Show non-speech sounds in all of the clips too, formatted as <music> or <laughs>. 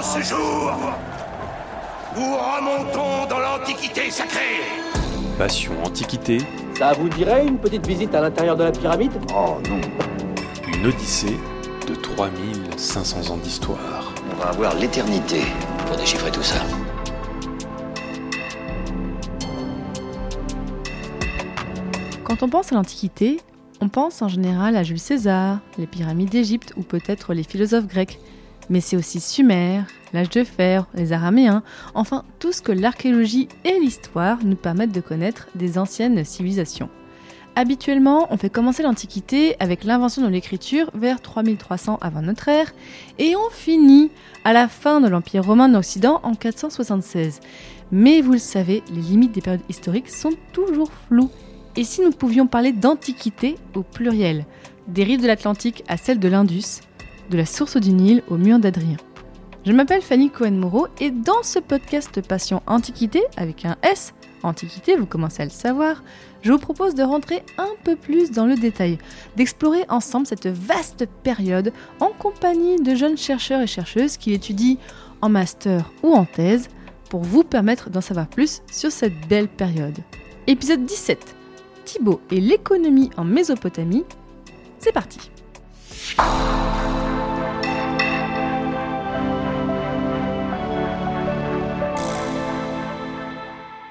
En ce jour, nous remontons dans l'Antiquité sacrée. Passion Antiquité, Ça vous dirait une petite visite à l'intérieur de la pyramide? Oh non, une odyssée de 3500 ans d'histoire. On va avoir l'éternité pour déchiffrer tout ça. Quand on pense à l'Antiquité, on pense en général à Jules César, les pyramides d'Égypte ou peut-être les philosophes grecs. Mais c'est aussi Sumer, l'âge de fer, les Araméens, enfin tout ce que l'archéologie et l'histoire nous permettent de connaître des anciennes civilisations. Habituellement, on fait commencer l'Antiquité avec l'invention de l'écriture vers 3300 avant notre ère et on finit à la fin de l'Empire romain d'Occident en 476. Mais vous le savez, les limites des périodes historiques sont toujours floues. Et si nous pouvions parler d'Antiquité au pluriel, des rives de l'Atlantique à celles de l'Indus, de la source du Nil au mur d'Adrien Je m'appelle Fanny Cohen-Moreau et dans ce podcast Passion Antiquité, avec un S, Antiquité, vous commencez à le savoir, je vous propose de rentrer un peu plus dans le détail, d'explorer ensemble cette vaste période en compagnie de jeunes chercheurs et chercheuses qui l'étudient en master ou en thèse pour vous permettre d'en savoir plus sur cette belle période. Épisode 17 Thibaut et l'économie en Mésopotamie. C'est parti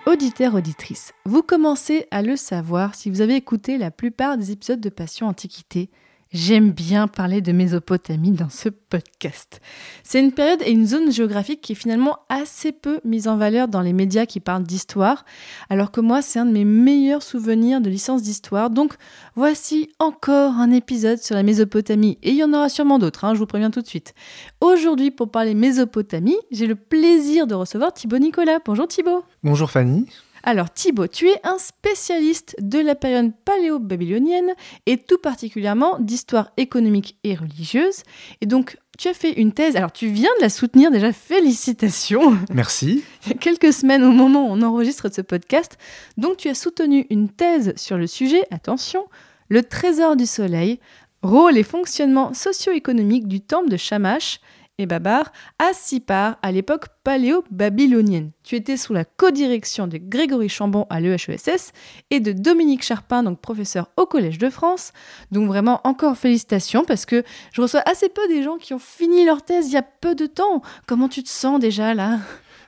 Auditeurs, auditrices, vous commencez à le savoir si vous avez écouté la plupart des épisodes de Passion Antiquité. J'aime bien parler de Mésopotamie dans ce podcast. C'est une période et une zone géographique qui est finalement assez peu mise en valeur dans les médias qui parlent d'histoire, alors que moi c'est un de mes meilleurs souvenirs de licence d'histoire. Donc voici encore un épisode sur la Mésopotamie, et il y en aura sûrement d'autres, hein, je vous préviens tout de suite. Aujourd'hui pour parler Mésopotamie, j'ai le plaisir de recevoir Thibaut Nicolas. Bonjour Thibaut Bonjour Fanny. Alors Thibaut, tu es un spécialiste de la période paléo-babylonienne et tout particulièrement d'histoire économique et religieuse. Et donc tu as fait une thèse, alors tu viens de la soutenir déjà, félicitations <laughs> Merci. il y a quelques semaines au moment où on enregistre ce podcast. Donc tu as soutenu une thèse sur le sujet, attention, le trésor du soleil, rôle et fonctionnement socio-économique du temple de Shamash et Babar à Sipar à l'époque paléo-babylonienne. Tu étais sous la codirection de Grégory Chambon à l'EHESS et de Dominique Charpin, donc professeur au Collège de France. Donc vraiment encore félicitations parce que je reçois assez peu des gens qui ont fini leur thèse il y a peu de temps. Comment tu te sens déjà là?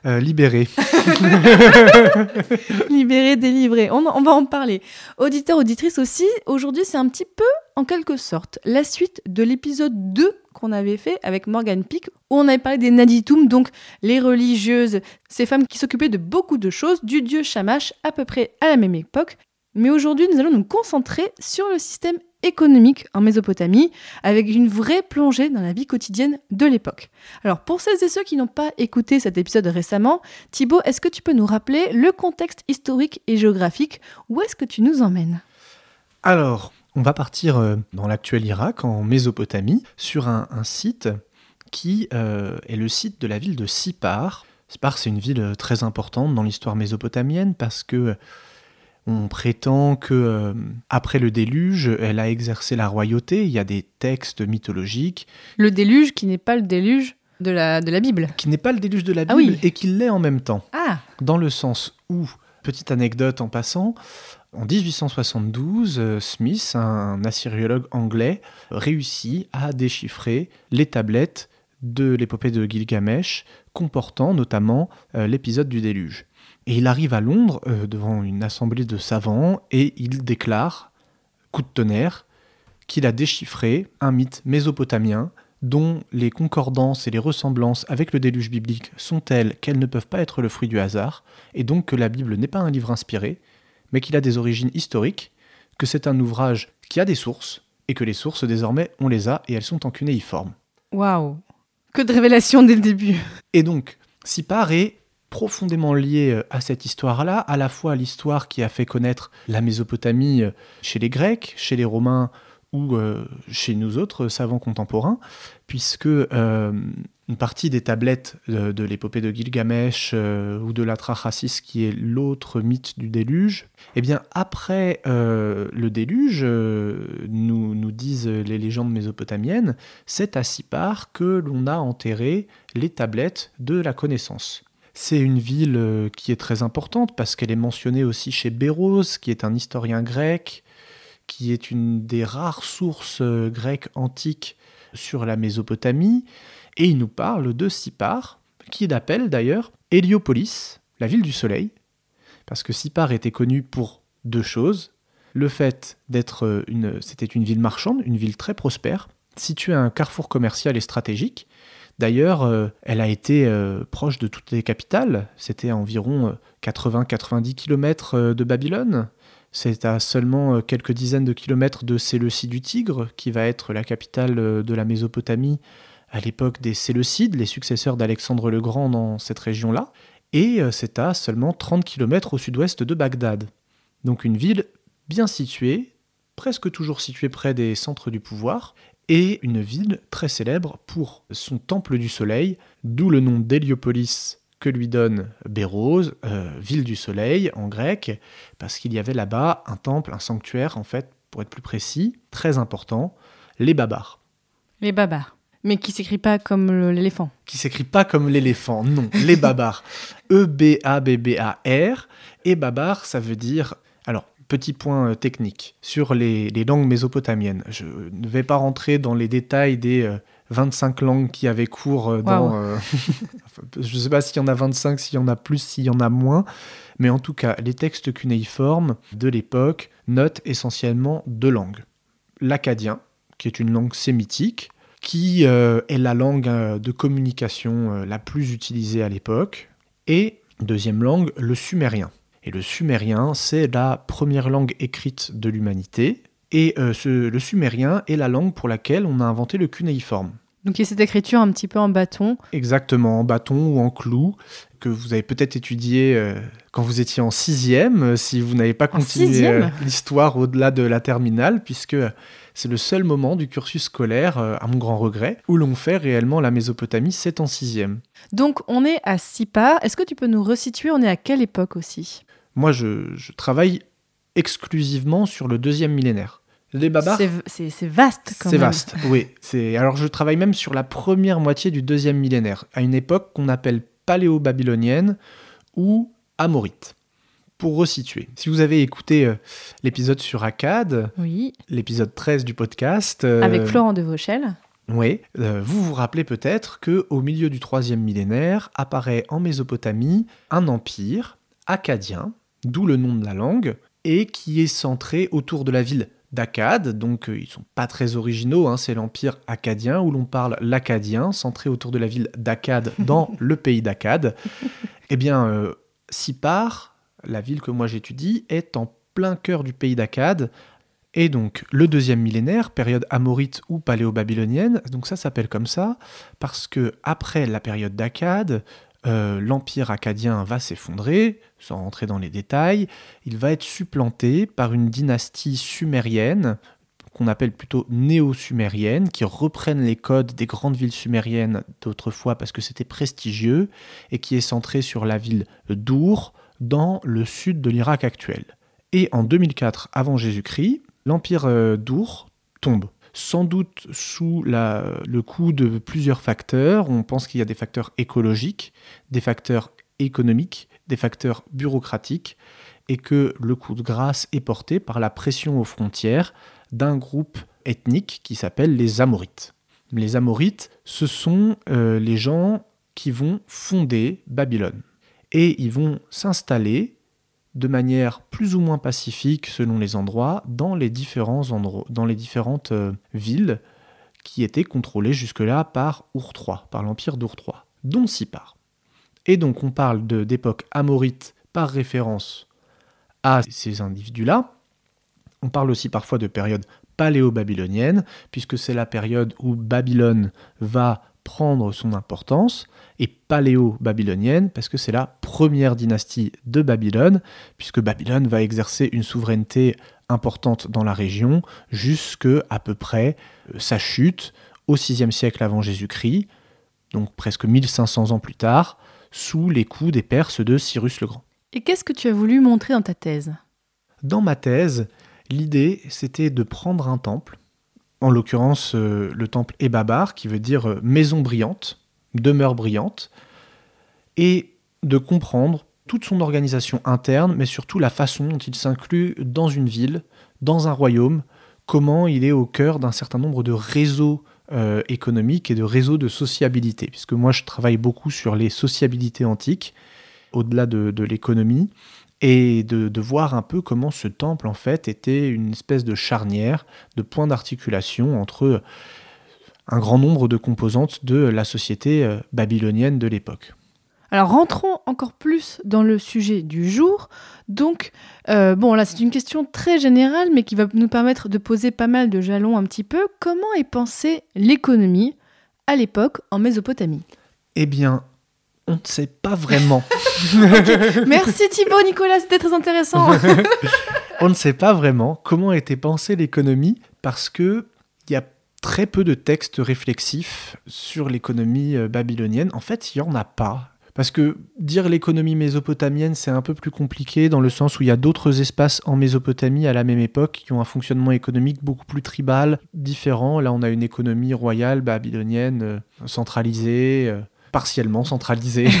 Euh, libéré. <laughs> <laughs> Libéré, délivré. On, on va en parler. Auditeurs, auditrices aussi, aujourd'hui c'est un petit peu, en quelque sorte, la suite de l'épisode 2 qu'on avait fait avec Morgan Pick, où on avait parlé des Naditum, donc les religieuses, ces femmes qui s'occupaient de beaucoup de choses, du dieu Shamash à peu près à la même époque. Mais aujourd'hui, nous allons nous concentrer sur le système économique en Mésopotamie, avec une vraie plongée dans la vie quotidienne de l'époque. Alors, pour celles et ceux qui n'ont pas écouté cet épisode récemment, Thibaut, est-ce que tu peux nous rappeler le contexte historique et géographique? Où est-ce que tu nous emmènes? Alors, on va partir euh, dans l'actuel Irak, en Mésopotamie, sur un, un site qui euh, est le site de la ville de Sipar. Sipar, c'est une ville euh, très importante dans l'histoire mésopotamienne parce que on prétend que euh, après le déluge, elle a exercé la royauté. Il y a des textes mythologiques Le déluge qui n'est pas le déluge de la, de la Bible. qui n'est pas le déluge de la Ah Bible oui. et qui l'est en même temps. Ah dans le sens où, petite anecdote en passant, en 1872, euh, Smith, un assyriologue anglais, réussit à déchiffrer les tablettes de l'épopée de Gilgamesh, comportant notamment euh, l'épisode du déluge. Et il arrive à Londres euh, devant une assemblée de savants et il déclare, coup de tonnerre, qu'il a déchiffré un mythe mésopotamien dont les concordances et les ressemblances avec le déluge biblique sont telles qu'elles ne peuvent pas être le fruit du hasard, et donc que la Bible n'est pas un livre inspiré, mais qu'il a des origines historiques, que c'est un ouvrage qui a des sources, et que les sources désormais on les a et elles sont en cunéiforme. Waouh Que de révélations dès le début Et donc, Sipar est profondément lié euh, à cette histoire-là, à la fois l'histoire qui a fait connaître la Mésopotamie euh, chez les Grecs, chez les Romains ou euh, chez nous autres savants contemporains, puisque euh, une partie des tablettes de, l'épopée de Gilgamesh euh, ou de l'Atrahasis, qui est l'autre mythe du déluge, eh bien après euh, le déluge, euh, nous, nous disent les légendes mésopotamiennes, c'est à Sipar que l'on a enterré les tablettes de la connaissance. C'est une ville qui est très importante parce qu'elle est mentionnée aussi chez Béros, qui est un historien grec, qui est une des rares sources grecques antiques sur la Mésopotamie, et il nous parle de Sipar, qui l'appelle d'ailleurs Héliopolis, la ville du soleil, parce que Sipar était connue pour deux choses. Le fait d'être euh, une, c'était une ville marchande, une ville très prospère, située à un carrefour commercial et stratégique. D'ailleurs, euh, elle a été euh, proche de toutes les capitales. C'était à environ 80-90 km de Babylone. C'est à seulement quelques dizaines de kilomètres de Séleucie du Tigre, qui va être la capitale de la Mésopotamie à l'époque des Séleucides, les successeurs d'Alexandre le Grand dans cette région-là. Et euh, c'est à seulement 30 km au sud-ouest de Bagdad. Donc une ville bien située, presque toujours située près des centres du pouvoir, et une ville très célèbre pour son temple du soleil, d'où le nom d'Héliopolis que lui donne Béros, euh, ville du soleil en grec, parce qu'il y avait là-bas un temple, un sanctuaire en fait, pour être plus précis, très important, les Babars, Les babars. Mais qui s'écrit pas comme l'éléphant. qui s'écrit pas comme l'éléphant, non, <laughs> les Babars, E E-B-A-B-B-A-R, et Babar ça veut dire, alors petit point euh, technique, sur les, les langues mésopotamiennes, je ne vais pas rentrer dans les détails des... euh, 25 langues qui avaient cours euh, dans... Euh, <laughs> je ne sais pas s'il y en a 25, s'il y en a plus, s'il y en a moins, mais en tout cas, les textes cunéiformes de l'époque notent essentiellement deux langues. L'akkadien, qui est une langue sémitique, qui euh, est la langue euh, de communication euh, la plus utilisée à l'époque, et deuxième langue, le sumérien. Et le sumérien, c'est la première langue écrite de l'humanité, et ce- le sumérien est la langue pour laquelle on a inventé le cunéiforme. Donc il y a cette écriture un petit peu en bâton. Exactement, en bâton ou en clou, que vous avez peut-être étudié euh, quand vous étiez en sixième, si vous n'avez pas En continué l'histoire au-delà de la terminale, puisque c'est le seul moment du cursus scolaire, euh, à mon grand regret, où l'on fait réellement la Mésopotamie, c'est en sixième. Donc on est à Sipar. Est-ce que tu peux nous resituer On est à quelle époque aussi? Moi, je, je travaille exclusivement sur le deuxième millénaire. Les babars, C'est- C'est c'est vaste quand C'est même. vaste, oui. C'est alors je travaille même sur la première moitié du deuxième millénaire, à une époque qu'on appelle paléo-babylonienne ou amorite. Pour resituer, si vous avez écouté euh, l'épisode sur Akkad, Oui, l'épisode 13 du podcast, euh, avec Florent de Vauchel. oui, euh, vous vous rappelez peut-être que au milieu du troisième millénaire apparaît en Mésopotamie un empire akkadien, d'où le nom de la langue, et qui est centré autour de la ville d'Akkad. Donc ils sont pas très originaux, hein, c'est l'empire akkadien où l'on parle l'akkadien, centré autour de la ville d'Akkad dans <laughs> le pays d'Akkad. Eh bien, Sipar, la ville que moi j'étudie, est en plein cœur du pays d'Akkad. Et donc, le deuxième millénaire, période amorite ou paléo-babylonienne, donc ça s'appelle comme ça, parce que après la période d'Akkad, euh, l'empire akkadien va s'effondrer, sans rentrer dans les détails, il va être supplanté par une dynastie sumérienne, qu'on appelle plutôt néo-sumérienne, qui reprennent les codes des grandes villes sumériennes d'autrefois parce que c'était prestigieux, et qui est centrée sur la ville d'Our, dans le sud de l'Irak actuel. Et en 2004 avant Jésus-Christ, l'empire euh, d'Our tombe. Sans doute sous le coup de plusieurs facteurs. On pense qu'il y a des facteurs écologiques, des facteurs économiques, des facteurs bureaucratiques, et que le coup de grâce est porté par la pression aux frontières d'un groupe ethnique qui s'appelle les Amorites. Les Amorites, ce sont euh, les gens qui vont fonder Babylone. Et ils vont s'installer de manière plus ou moins pacifique selon les endroits dans les différents dans les différentes euh, villes qui étaient contrôlées jusque-là par Our III, par l'empire d'Our III, dont Sipar. Et donc on parle d'époque amorite par référence à ces individus-là. On parle aussi parfois de période paléo-babylonienne, puisque c'est la période où Babylone va prendre son importance, et paléo-babylonienne, parce que c'est la première dynastie de Babylone, puisque Babylone va exercer une souveraineté importante dans la région jusqu'à à peu près euh, sa chute au VIe siècle avant Jésus-Christ, donc presque 1500 ans plus tard, sous les coups des Perses de Cyrus le Grand. Et qu'est-ce que tu as voulu montrer dans ta thèse? Dans ma thèse, l'idée c'était de prendre un temple, en l'occurrence euh, le temple Ebabar, qui veut dire euh, maison brillante, demeure brillante, et de comprendre toute son organisation interne, mais surtout la façon dont il s'inclut dans une ville, dans un royaume, comment il est au cœur d'un certain nombre de réseaux euh, économiques et de réseaux de sociabilité, puisque moi je travaille beaucoup sur les sociabilités antiques, au-delà de, l'économie, et de, de, voir un peu comment ce temple en fait était une espèce de charnière, de point d'articulation entre un grand nombre de composantes de la société euh, babylonienne de l'époque. Alors rentrons encore plus dans le sujet du jour. Donc, euh, bon là c'est une question très générale mais qui va nous permettre de poser pas mal de jalons un petit peu. Comment est pensée l'économie à l'époque en Mésopotamie? Eh bien, on ne sait pas vraiment. <laughs> Merci Thibaut, Nicolas, c'était très intéressant. <laughs> on ne sait pas vraiment comment était pensée l'économie parce que il y a très peu de textes réflexifs sur l'économie euh, babylonienne. En fait, il n'y en a pas. Parce que dire l'économie mésopotamienne, c'est un peu plus compliqué dans le sens où il y a d'autres espaces en Mésopotamie à la même époque qui ont un fonctionnement économique beaucoup plus tribal, différent. Là, on a une économie royale babylonienne euh, centralisée, euh, partiellement centralisée. <laughs>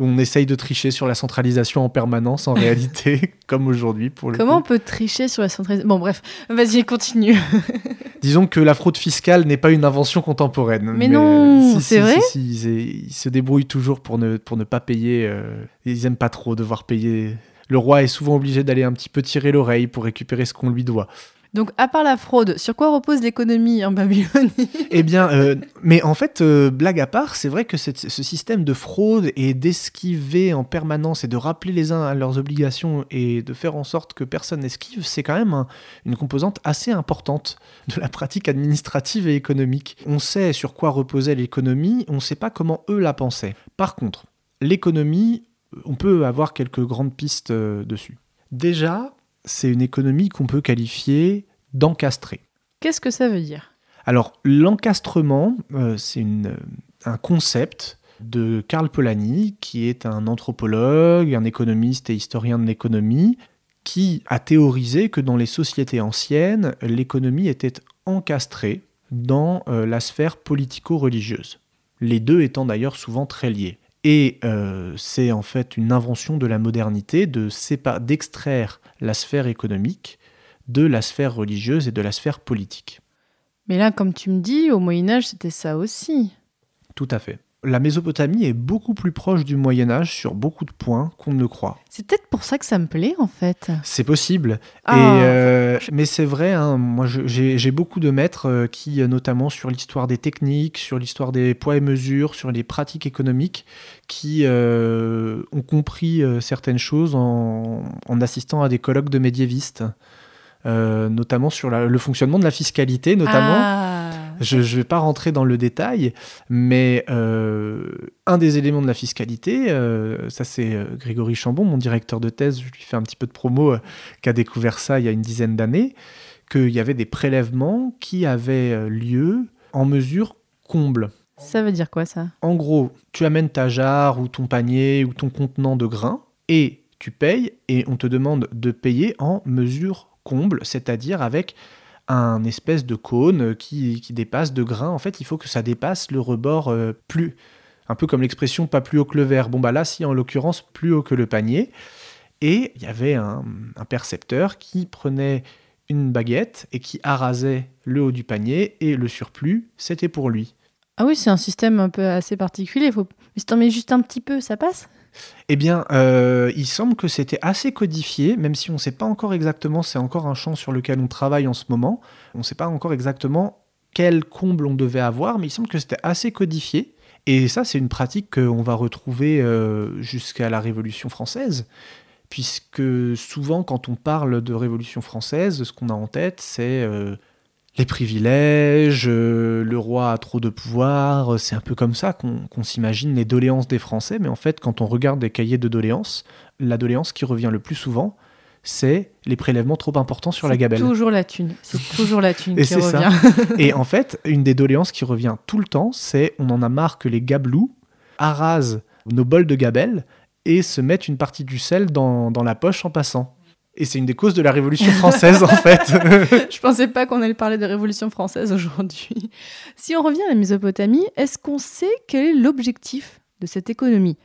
on essaye de tricher sur la centralisation en permanence en réalité, <laughs> comme aujourd'hui pour le Comment on peut tricher sur la centralisation? Bon bref, vas-y, continue. <laughs> Disons que la fraude fiscale n'est pas une invention contemporaine. Mais, non, c'est vrai ils, se débrouillent toujours pour ne, pour ne pas payer. Euh, ils aiment pas trop devoir payer. Le roi est souvent obligé d'aller un petit peu tirer l'oreille pour récupérer ce qu'on lui doit. Donc, à part la fraude, sur quoi repose l'économie en Babylonie <laughs> Eh bien, euh, mais en fait, euh, blague à part, c'est vrai que ce système de fraude et d'esquiver en permanence et de rappeler les uns à leurs obligations et de faire en sorte que personne n'esquive, c'est quand même une composante assez importante de la pratique administrative et économique. On sait sur quoi reposait l'économie, on ne sait pas comment eux la pensaient. Par contre, l'économie, on peut avoir quelques grandes pistes euh, dessus. Déjà, c'est une économie qu'on peut qualifier d'encastrée. Qu'est-ce que ça veut dire? Alors, l'encastrement, euh, c'est un concept de Karl Polanyi, qui est un anthropologue, un économiste et historien de l'économie, qui a théorisé que dans les sociétés anciennes, l'économie était encastrée dans euh, la sphère politico-religieuse. Les deux étant d'ailleurs souvent très liés. Et euh, c'est en fait une invention de la modernité de d'extraire la sphère économique de la sphère religieuse et de la sphère politique. Mais là, comme tu me dis, au Moyen Âge, c'était ça aussi. Tout à fait la Mésopotamie est beaucoup plus proche du Moyen Âge sur beaucoup de points qu'on ne le croit. C'est peut-être pour ça que ça me plaît en fait. C'est possible. Ah. Euh, mais c'est vrai, hein, moi j'ai beaucoup de maîtres euh, qui, euh, notamment sur l'histoire des techniques, sur l'histoire des poids et mesures, sur les pratiques économiques, qui ont compris certaines choses en, assistant à des colloques de médiévistes. notamment sur le fonctionnement de la fiscalité, notamment. Ah. Je ne vais pas rentrer dans le détail, mais euh, un des éléments de la fiscalité, euh, ça c'est euh, Grégory Chambon, mon directeur de thèse, je lui fais un petit peu de promo, qui a découvert ça il y a une dizaine d'années, qu'il y avait des prélèvements qui avaient lieu en mesure comble. Ça veut dire quoi ça? En gros, tu amènes ta jarre ou ton panier ou ton contenant de grains et tu payes et on te demande de payer en mesure comble, c'est-à-dire avec un espèce de cône qui, dépasse de grains. En fait, il faut que ça dépasse le rebord euh, plus. Un peu comme l'expression pas plus haut que le verre. Bon, bah là, si en l'occurrence, plus haut que le panier. Et il y avait un, percepteur qui prenait une baguette et qui arasait le haut du panier et le surplus, c'était pour lui. Ah oui, c'est un système un peu assez particulier. Faut... Mais si t'en mets juste un petit peu, ça passe? Eh bien, euh, il semble que c'était assez codifié, même si on ne sait pas encore exactement, c'est encore un champ sur lequel on travaille en ce moment, on ne sait pas encore exactement quel comble on devait avoir, mais il semble que c'était assez codifié. Et ça, c'est une pratique qu'on va retrouver euh, jusqu'à la Révolution française, puisque souvent, quand on parle de Révolution française, ce qu'on a en tête, c'est euh, les privilèges, euh, le roi a trop de pouvoir, c'est un peu comme ça qu'on s'imagine les doléances des Français, mais en fait quand on regarde des cahiers de doléances, la doléance qui revient le plus souvent, c'est les prélèvements trop importants sur la C'est gabelle. toujours la thune. C'est <laughs> toujours la thune Et qui ça. revient. <laughs> Et en fait, une des doléances qui revient tout le temps, c'est on en a marre que les gabelous arasent nos bols de gabelle et se mettent une partie du sel dans, dans la poche en passant. Et c'est une des causes de la Révolution française, en <laughs> fait. Je pensais pas qu'on allait parler de Révolution française aujourd'hui. Si on revient à la Mésopotamie, est-ce qu'on sait quel est l'objectif de cette économie?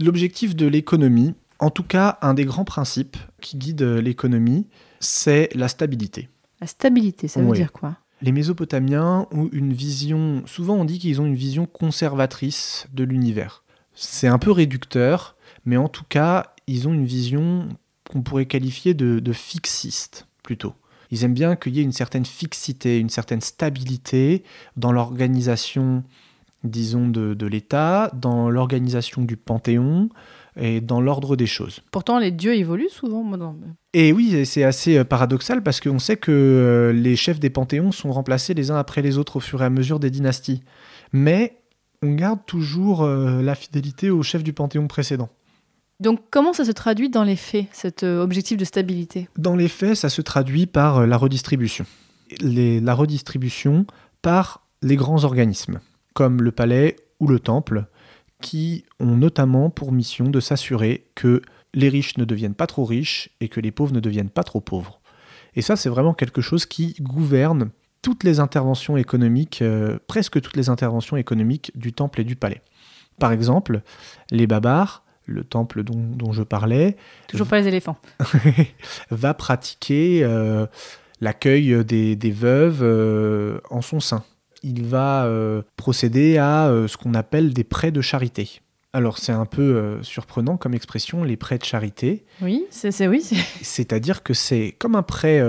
L'objectif de l'économie, en tout cas un des grands principes qui guident l'économie, c'est la stabilité. La stabilité, ça veut Oui. dire quoi? Les Mésopotamiens ont une vision, souvent on dit qu'ils ont une vision conservatrice de l'univers. C'est un peu réducteur, mais en tout cas, ils ont une vision qu'on pourrait qualifier de, de fixiste, plutôt. Ils aiment bien qu'il y ait une certaine fixité, une certaine stabilité dans l'organisation, disons, de, de l'État, dans l'organisation du Panthéon et dans l'ordre des choses. Pourtant, les dieux évoluent souvent. Moi, non, mais- Et oui, c'est assez euh, paradoxal parce qu'on sait que euh, les chefs des panthéons sont remplacés les uns après les autres au fur et à mesure des dynasties. Mais on garde toujours euh, la fidélité au chef du panthéon précédent. Donc, comment ça se traduit dans les faits, cet euh, objectif de stabilité? Dans les faits, ça se traduit par euh, la redistribution. La redistribution par les grands organismes, comme le palais ou le temple, qui ont notamment pour mission de s'assurer que les riches ne deviennent pas trop riches et que les pauvres ne deviennent pas trop pauvres. Et ça, c'est vraiment quelque chose qui gouverne toutes les interventions économiques, euh, presque toutes les interventions économiques du temple et du palais. Par exemple, les babars, le temple dont, dont je parlais, Toujours pas les éléphants. <laughs> va pratiquer euh, l'accueil des, des veuves euh, en son sein. Il va euh, procéder à ce qu'on appelle des prêts de charité. Alors c'est un peu surprenant comme expression, les prêts de charité. Oui, c'est c'est- oui. c'est- <laughs> C'est-à-dire que c'est comme un prêt,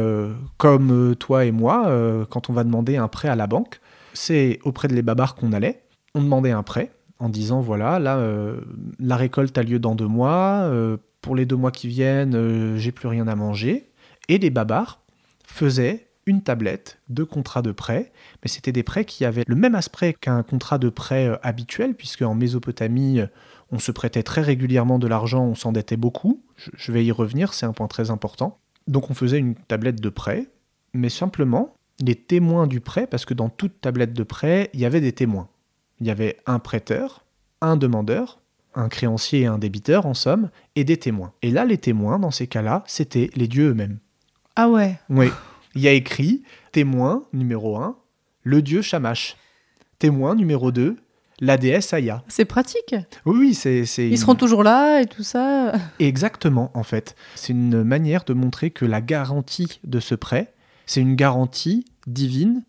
comme toi et moi, quand on va demander un prêt à la banque. C'est auprès de les babars qu'on allait. On demandait un prêt en disant voilà, là, euh, la récolte a lieu dans deux mois. euh, pour les deux mois qui viennent, euh, j'ai plus rien à manger. Et les babars faisaient une tablette de contrats de prêt, mais c'était des prêts qui avaient le même aspect qu'un contrat de prêt habituel, puisque en Mésopotamie, on se prêtait très régulièrement de l'argent, on s'endettait beaucoup. Je vais y revenir, c'est un point très important. Donc on faisait une tablette de prêt, mais simplement les témoins du prêt, parce que dans toute tablette de prêt, il y avait des témoins. Il y avait un prêteur, un demandeur, un créancier et un débiteur en somme, et des témoins. Et là, les témoins, dans ces cas-là, c'était les dieux eux-mêmes. Ah ouais. Oui. Il y a écrit témoin numéro 1, le dieu Shamash. Témoin numéro 2, la déesse Aya. C'est pratique. Oui, oui, c'est. Ils une- seront toujours là et tout ça. Exactement, en fait. C'est une manière de montrer que la garantie de ce prêt, c'est une garantie divine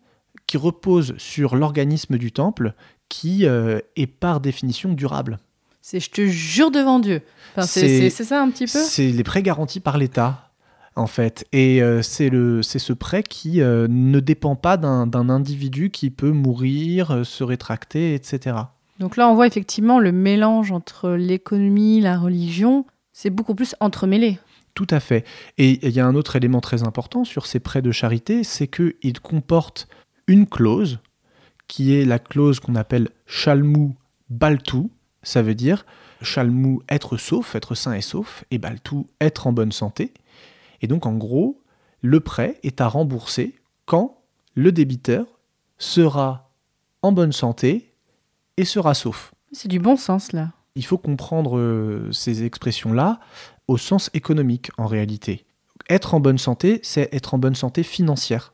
qui repose sur l'organisme du temple qui euh, est par définition durable. C'est je te jure devant Dieu. Enfin, c'est ça un petit peu? C'est les prêts garantis par l'État, en fait. Et euh, c'est le- c'est ce prêt qui euh, ne dépend pas d'un d'un individu qui peut mourir, euh, se rétracter, etc. Donc là, on voit effectivement le mélange entre l'économie, la religion. C'est beaucoup plus entremêlé. Tout à fait. Et il y a un autre élément très important sur ces prêts de charité, c'est qu'ils comportent une clause qui est la clause qu'on appelle Shalmu Baltou. Ça veut dire Shalmu être sauf, être sain et sauf, et Baltou être en bonne santé. Et donc en gros, le prêt est à rembourser quand le débiteur sera en bonne santé et sera sauf. C'est du bon sens là. Il faut comprendre euh, ces expressions-là au sens économique en réalité. Être en bonne santé, c'est être en bonne santé financière.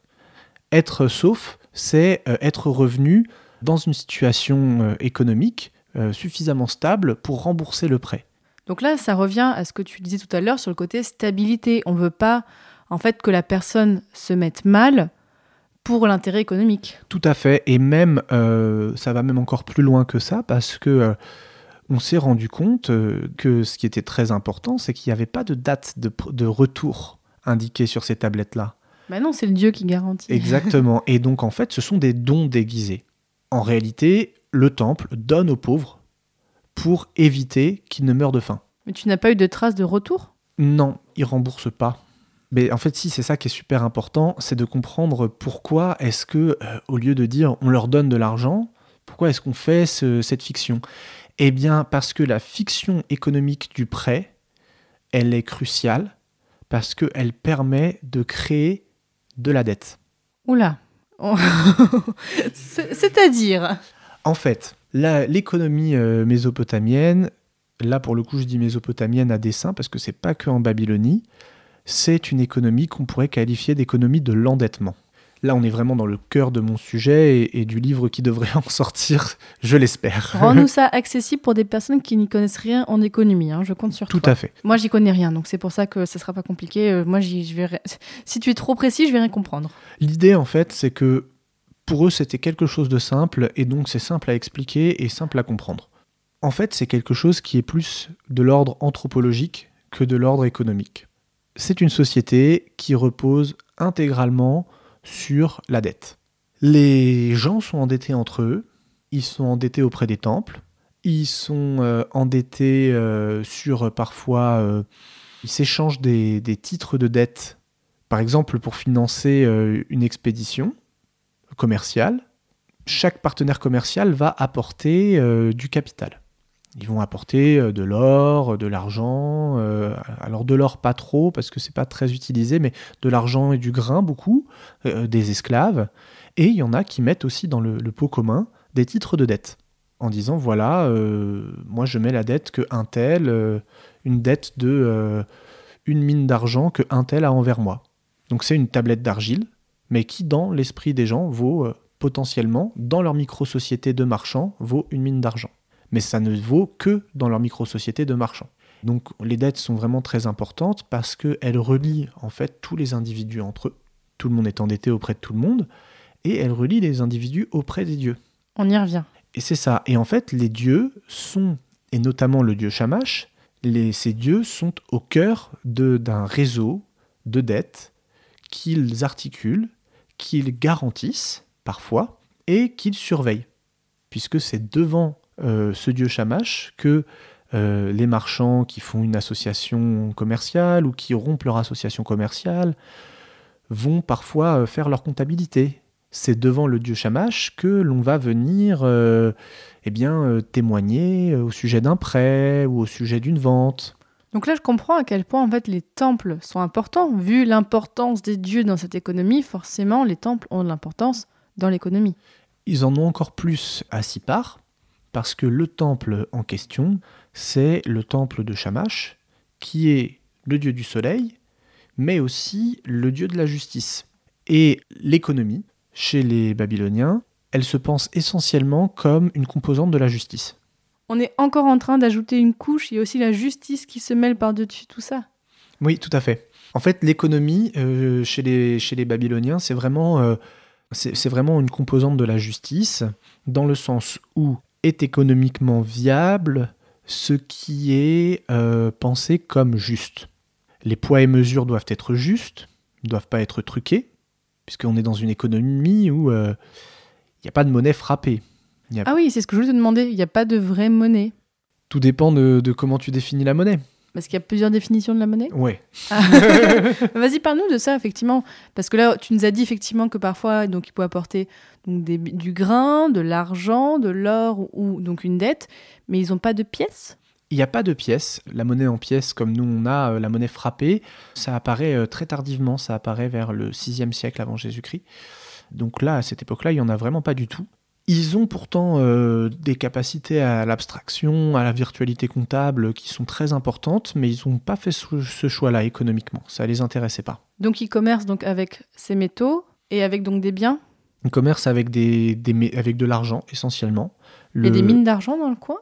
Être sauf, c'est euh, être revenu dans une situation euh, économique euh, suffisamment stable pour rembourser le prêt. Donc là, ça revient à ce que tu disais tout à l'heure sur le côté stabilité. On veut pas, en fait, que la personne se mette mal pour l'intérêt économique. Tout à fait, et même euh, ça va même encore plus loin que ça parce que euh, on s'est rendu compte euh, que ce qui était très important, c'est qu'il n'y avait pas de date de retour indiquée sur ces tablettes-là. Bah non, c'est le Dieu qui garantit. Exactement. Et donc, en fait, ce sont des dons déguisés. En réalité, le temple donne aux pauvres pour éviter qu'ils ne meurent de faim. Mais tu n'as pas eu de traces de retour? Non, il rembourse pas. Mais en fait, si, c'est ça qui est super important, c'est de comprendre pourquoi est-ce que, euh, au lieu de dire on leur donne de l'argent, pourquoi est-ce qu'on fait ce- cette fiction? Eh bien, parce que la fiction économique du prêt, elle est cruciale, parce qu'elle permet de créer de la dette. Oula. <laughs> C'est- C'est-à-dire En fait, l'économie euh, mésopotamienne, là pour le coup je dis mésopotamienne à dessein parce que c'est pas que en Babylonie, c'est une économie qu'on pourrait qualifier d'économie de l'endettement. Là on est vraiment dans le cœur de mon sujet et, et du livre qui devrait <laughs> en sortir, je l'espère. Rends-nous ça accessible pour des personnes qui n'y connaissent rien en économie. hein, Je compte sur Tout toi. à fait. Moi, j'y connais rien, donc c'est pour ça que ça sera pas compliqué. Euh, moi, j'y, je vais... <laughs> Si tu es trop précis, je vais rien comprendre. L'idée en fait c'est que pour eux c'était quelque chose de simple et donc c'est simple à expliquer et simple à comprendre. En fait c'est quelque chose qui est plus de l'ordre anthropologique que de l'ordre économique. C'est une société qui repose intégralement sur la dette. Les gens sont endettés entre eux, ils sont endettés auprès des temples, ils sont euh, endettés euh, sur euh, parfois, ils s'échangent des, titres de dette, par exemple pour financer une expédition commerciale. Chaque partenaire commercial va apporter du capital. Ils vont apporter euh, de l'or, de l'argent. euh, alors de l'or pas trop parce que c'est pas très utilisé, mais de l'argent et du grain beaucoup, euh, des esclaves. Et il y en a qui mettent aussi dans le, pot commun des titres de dette en disant voilà, euh, moi je mets la dette que un tel, euh, une dette de euh, une mine d'argent que un tel a envers moi. Donc c'est une tablette d'argile, mais qui dans l'esprit des gens vaut euh, potentiellement, dans leur micro-société de marchands, vaut une mine d'argent. Mais ça ne vaut que dans leur micro-société de marchands. Donc les dettes sont vraiment très importantes parce qu'elles relient en fait tous les individus entre eux. Tout le monde est endetté auprès de tout le monde, et elles relient les individus auprès des dieux. On y revient. Et c'est ça. Et en fait, les dieux sont, et notamment le dieu Shamash, les, ces dieux sont au cœur d'un réseau de dettes qu'ils articulent, qu'ils garantissent parfois, et qu'ils surveillent. Puisque c'est devant ce dieu Shamash que euh, les marchands qui font une association commerciale ou qui rompent leur association commerciale vont parfois euh, faire leur comptabilité. C'est devant le dieu Shamash que l'on va venir euh, eh bien, euh, témoigner euh, au sujet d'un prêt ou au sujet d'une vente. Donc là, je comprends à quel point en fait les temples sont importants. Vu l'importance des dieux dans cette économie, forcément, les temples ont de l'importance dans l'économie. Ils en ont encore plus à Sipar, parce que le temple en question, c'est le temple de Shamash, qui est le dieu du soleil, mais aussi le dieu de la justice. Et l'économie, chez les Babyloniens, elle se pense essentiellement comme une composante de la justice. On est encore en train d'ajouter une couche, il y a aussi la justice qui se mêle par-dessus tout ça. Oui, tout à fait. En fait, l'économie euh, chez, les, chez les Babyloniens, c'est vraiment, euh, c'est c'est vraiment une composante de la justice, dans le sens où est économiquement viable ce qui est euh, pensé comme juste. Les poids et mesures doivent être justes, ne doivent pas être truqués, puisqu'on est dans une économie où euh, il n'y a pas de monnaie frappée. Il y a- Ah oui, c'est ce que je voulais te demander, il n'y a pas de vraie monnaie. Tout dépend de, de comment tu définis la monnaie. Parce qu'il y a plusieurs définitions de la monnaie. Ouais. Ah. <laughs> Vas-y, parle-nous de ça, effectivement. Parce que là, tu nous as dit effectivement que parfois, donc, il peut apporter donc, des- du grain, de l'argent, de l'or ou donc une dette, mais ils n'ont pas de pièces? Il n'y a pas de pièces. La monnaie en pièces, comme nous on a euh, la monnaie frappée, ça apparaît euh, très tardivement. Ça apparaît vers le 6e siècle avant Jésus-Christ. Donc là, à cette époque-là, il n'y en a vraiment pas du tout. Ils ont pourtant euh, des capacités à l'abstraction, à la virtualité comptable qui sont très importantes, mais ils n'ont pas fait ce, ce choix-là économiquement. Ça les intéressait pas. Donc, ils commercent donc avec ces métaux et avec donc des biens? Ils commercent avec, des, avec de l'argent essentiellement. Il y a Le- des mines d'argent dans le coin?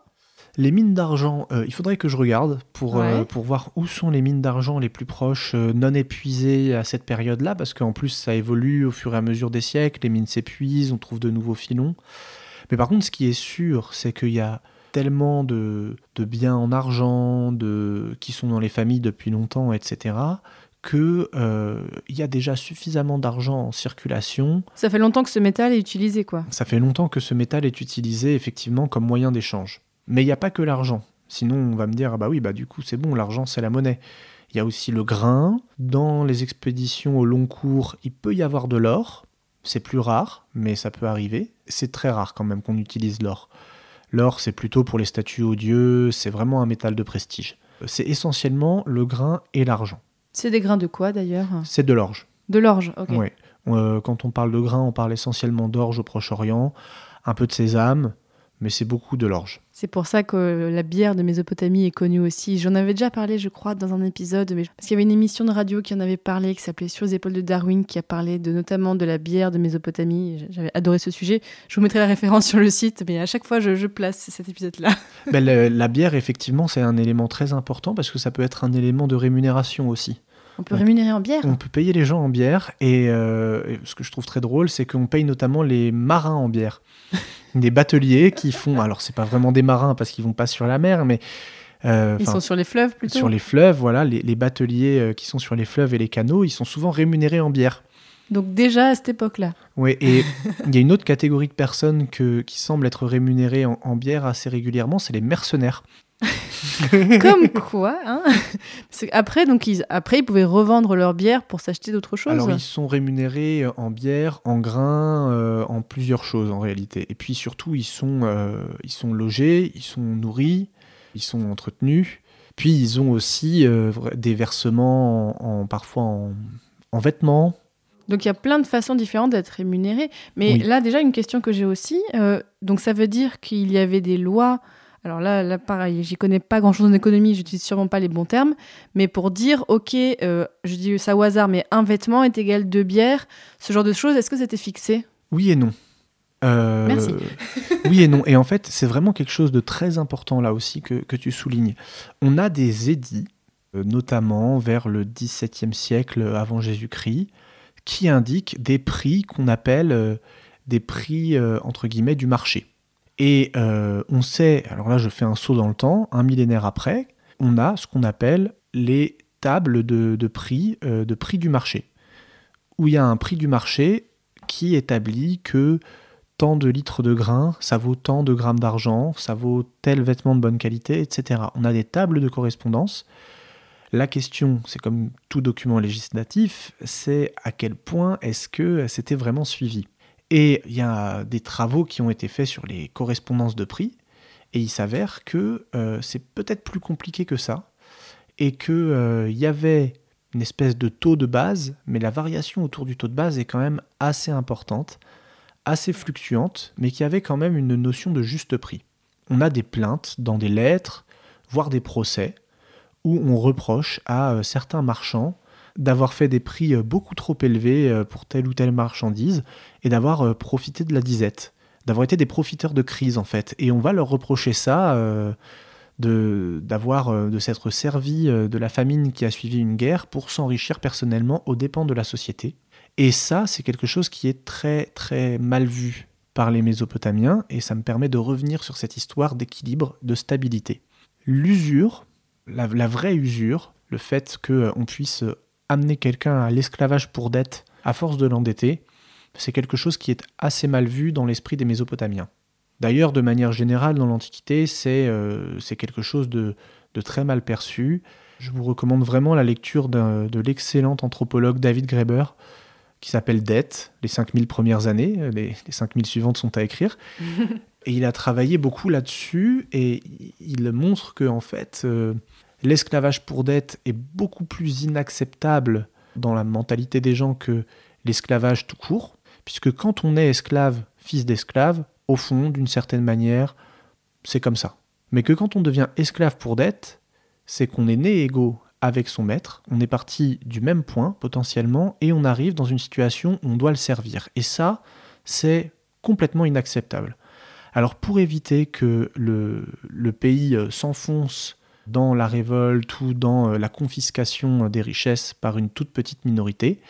Les mines d'argent, euh, il faudrait que je regarde pour, euh, pour voir où sont les mines d'argent les plus proches, euh, non épuisées à cette période-là, parce qu'en plus ça évolue au fur et à mesure des siècles, les mines s'épuisent, on trouve de nouveaux filons. Mais par contre, ce qui est sûr, c'est qu'il y a tellement de, de biens en argent, de, qui sont dans les familles depuis longtemps, etc., que euh, il y a déjà suffisamment d'argent en circulation. Ça fait longtemps que ce métal est utilisé, quoi. Ça fait longtemps que ce métal est utilisé effectivement comme moyen d'échange. Mais il n'y a pas que l'argent. Sinon, on va me dire, ah bah oui, bah du coup, c'est bon, l'argent, c'est la monnaie. Il y a aussi le grain. Dans les expéditions au long cours, il peut y avoir de l'or. C'est plus rare, mais ça peut arriver. C'est très rare quand même qu'on utilise l'or. L'or, c'est plutôt pour les statues aux dieux, c'est vraiment un métal de prestige. C'est essentiellement le grain et l'argent. C'est des grains de quoi d'ailleurs? C'est de l'orge. De l'orge, ok. Ouais. Euh, quand on parle de grain, on parle essentiellement d'orge au Proche-Orient, un peu de sésame, mais c'est beaucoup de l'orge. C'est pour ça que la bière de Mésopotamie est connue aussi. J'en avais déjà parlé, je crois, dans un épisode, mais parce qu'il y avait une émission de radio qui en avait parlé, qui s'appelait Sur les épaules de Darwin, qui a parlé de notamment de la bière de Mésopotamie. J'avais adoré ce sujet. Je vous mettrai la référence sur le site, mais à chaque fois, je, je place cet épisode-là. Ben, la bière, effectivement, c'est un élément très important parce que ça peut être un élément de rémunération aussi. On peut rémunérer en bière. On peut payer les gens en bière et, euh, et ce que je trouve très drôle, c'est qu'on paye notamment les marins en bière. <laughs> des bateliers qui font, alors c'est pas vraiment des marins parce qu'ils vont pas sur la mer, mais euh, Ils sont sur les fleuves plutôt. sur les fleuves, voilà, les, les bateliers euh, qui sont sur les fleuves et les canaux, ils sont souvent rémunérés en bière. Donc déjà à cette époque-là. Oui, et <laughs> il y a une autre catégorie de personnes que, qui semblent être rémunérées en, en bière assez régulièrement, c'est les mercenaires. <laughs> Comme quoi, hein Parce après, donc ils, après, ils pouvaient revendre leur bière pour s'acheter d'autres choses. Alors ils sont rémunérés euh, en bière, en grains, euh, en plusieurs choses en réalité. Et puis surtout ils sont, euh, ils sont logés, ils sont nourris, ils sont entretenus. Puis ils ont aussi euh, des versements en, en- parfois en, en vêtements. Donc il y a plein de façons différentes d'être rémunéré. Mais Oui. là, déjà, une question que j'ai aussi. euh, donc ça veut dire qu'il y avait des lois. Alors là, là pareil, j'y connais pas grand-chose en économie, j'utilise sûrement pas les bons termes. Mais pour dire, ok, euh, je dis ça au hasard, mais un vêtement est égal deux bières, ce genre de choses, est-ce que c'était fixé? Oui et non. Euh, Merci. <laughs> oui et non. Et en fait, c'est vraiment quelque chose de très important là aussi que, que tu soulignes. On a des édits, euh, notamment vers le XVIIe siècle avant Jésus-Christ, qui indiquent des prix qu'on appelle euh, des prix entre guillemets du marché. Et euh, on sait, alors là je fais un saut dans le temps, un millénaire après, on a ce qu'on appelle les tables de, prix, euh, de prix du marché, où il y a un prix du marché qui établit que tant de litres de grains, ça vaut tant de grammes d'argent, ça vaut tel vêtement de bonne qualité, etc. On a des tables de correspondance. La question, c'est comme tout document législatif, c'est à quel point est-ce que c'était vraiment suivi? Et il y a des travaux qui ont été faits sur les correspondances de prix, et il s'avère que euh, c'est peut-être plus compliqué que ça, et qu'il y avait une espèce de taux de base, mais la variation autour du taux de base est quand même assez importante, assez fluctuante, mais qui avait quand même une notion de juste prix. On a des plaintes dans des lettres, voire des procès, où on reproche à euh, certains marchands d'avoir fait des prix euh, beaucoup trop élevés euh, pour telle ou telle marchandise et d'avoir euh, profité de la disette, d'avoir été des profiteurs de crise en fait. Et on va leur reprocher ça, de, de s'être servi de la famine qui a suivi une guerre pour s'enrichir personnellement aux dépens de la société. Et ça, c'est quelque chose qui est très très mal vu par les Mésopotamiens, et ça me permet de revenir sur cette histoire d'équilibre, de stabilité. L'usure, la, la vraie usure, le fait qu'on puisse amener quelqu'un à l'esclavage pour dette à force de l'endetter, c'est quelque chose qui est assez mal vu dans l'esprit des Mésopotamiens. D'ailleurs, de manière générale, dans l'Antiquité, c'est euh, quelque chose de, de très mal perçu. Je vous recommande vraiment la lecture de l'excellent anthropologue David Graeber, qui s'appelle Dette, les 5000 premières années, euh, les, les 5000 suivantes sont à écrire. <laughs> et il a travaillé beaucoup là-dessus, et il montre que, en fait, euh, l'esclavage pour dette est beaucoup plus inacceptable dans la mentalité des gens que l'esclavage tout court, puisque quand on est esclave, fils d'esclave, au fond, d'une certaine manière, c'est comme ça. Mais que quand on devient esclave pour dette, c'est qu'on est né égaux avec son maître, on est parti du même point potentiellement, et on arrive dans une situation où on doit le servir. Et ça, c'est complètement inacceptable. Alors pour éviter que le, le pays euh, s'enfonce dans la révolte ou dans euh, la confiscation des richesses par une toute petite minorité,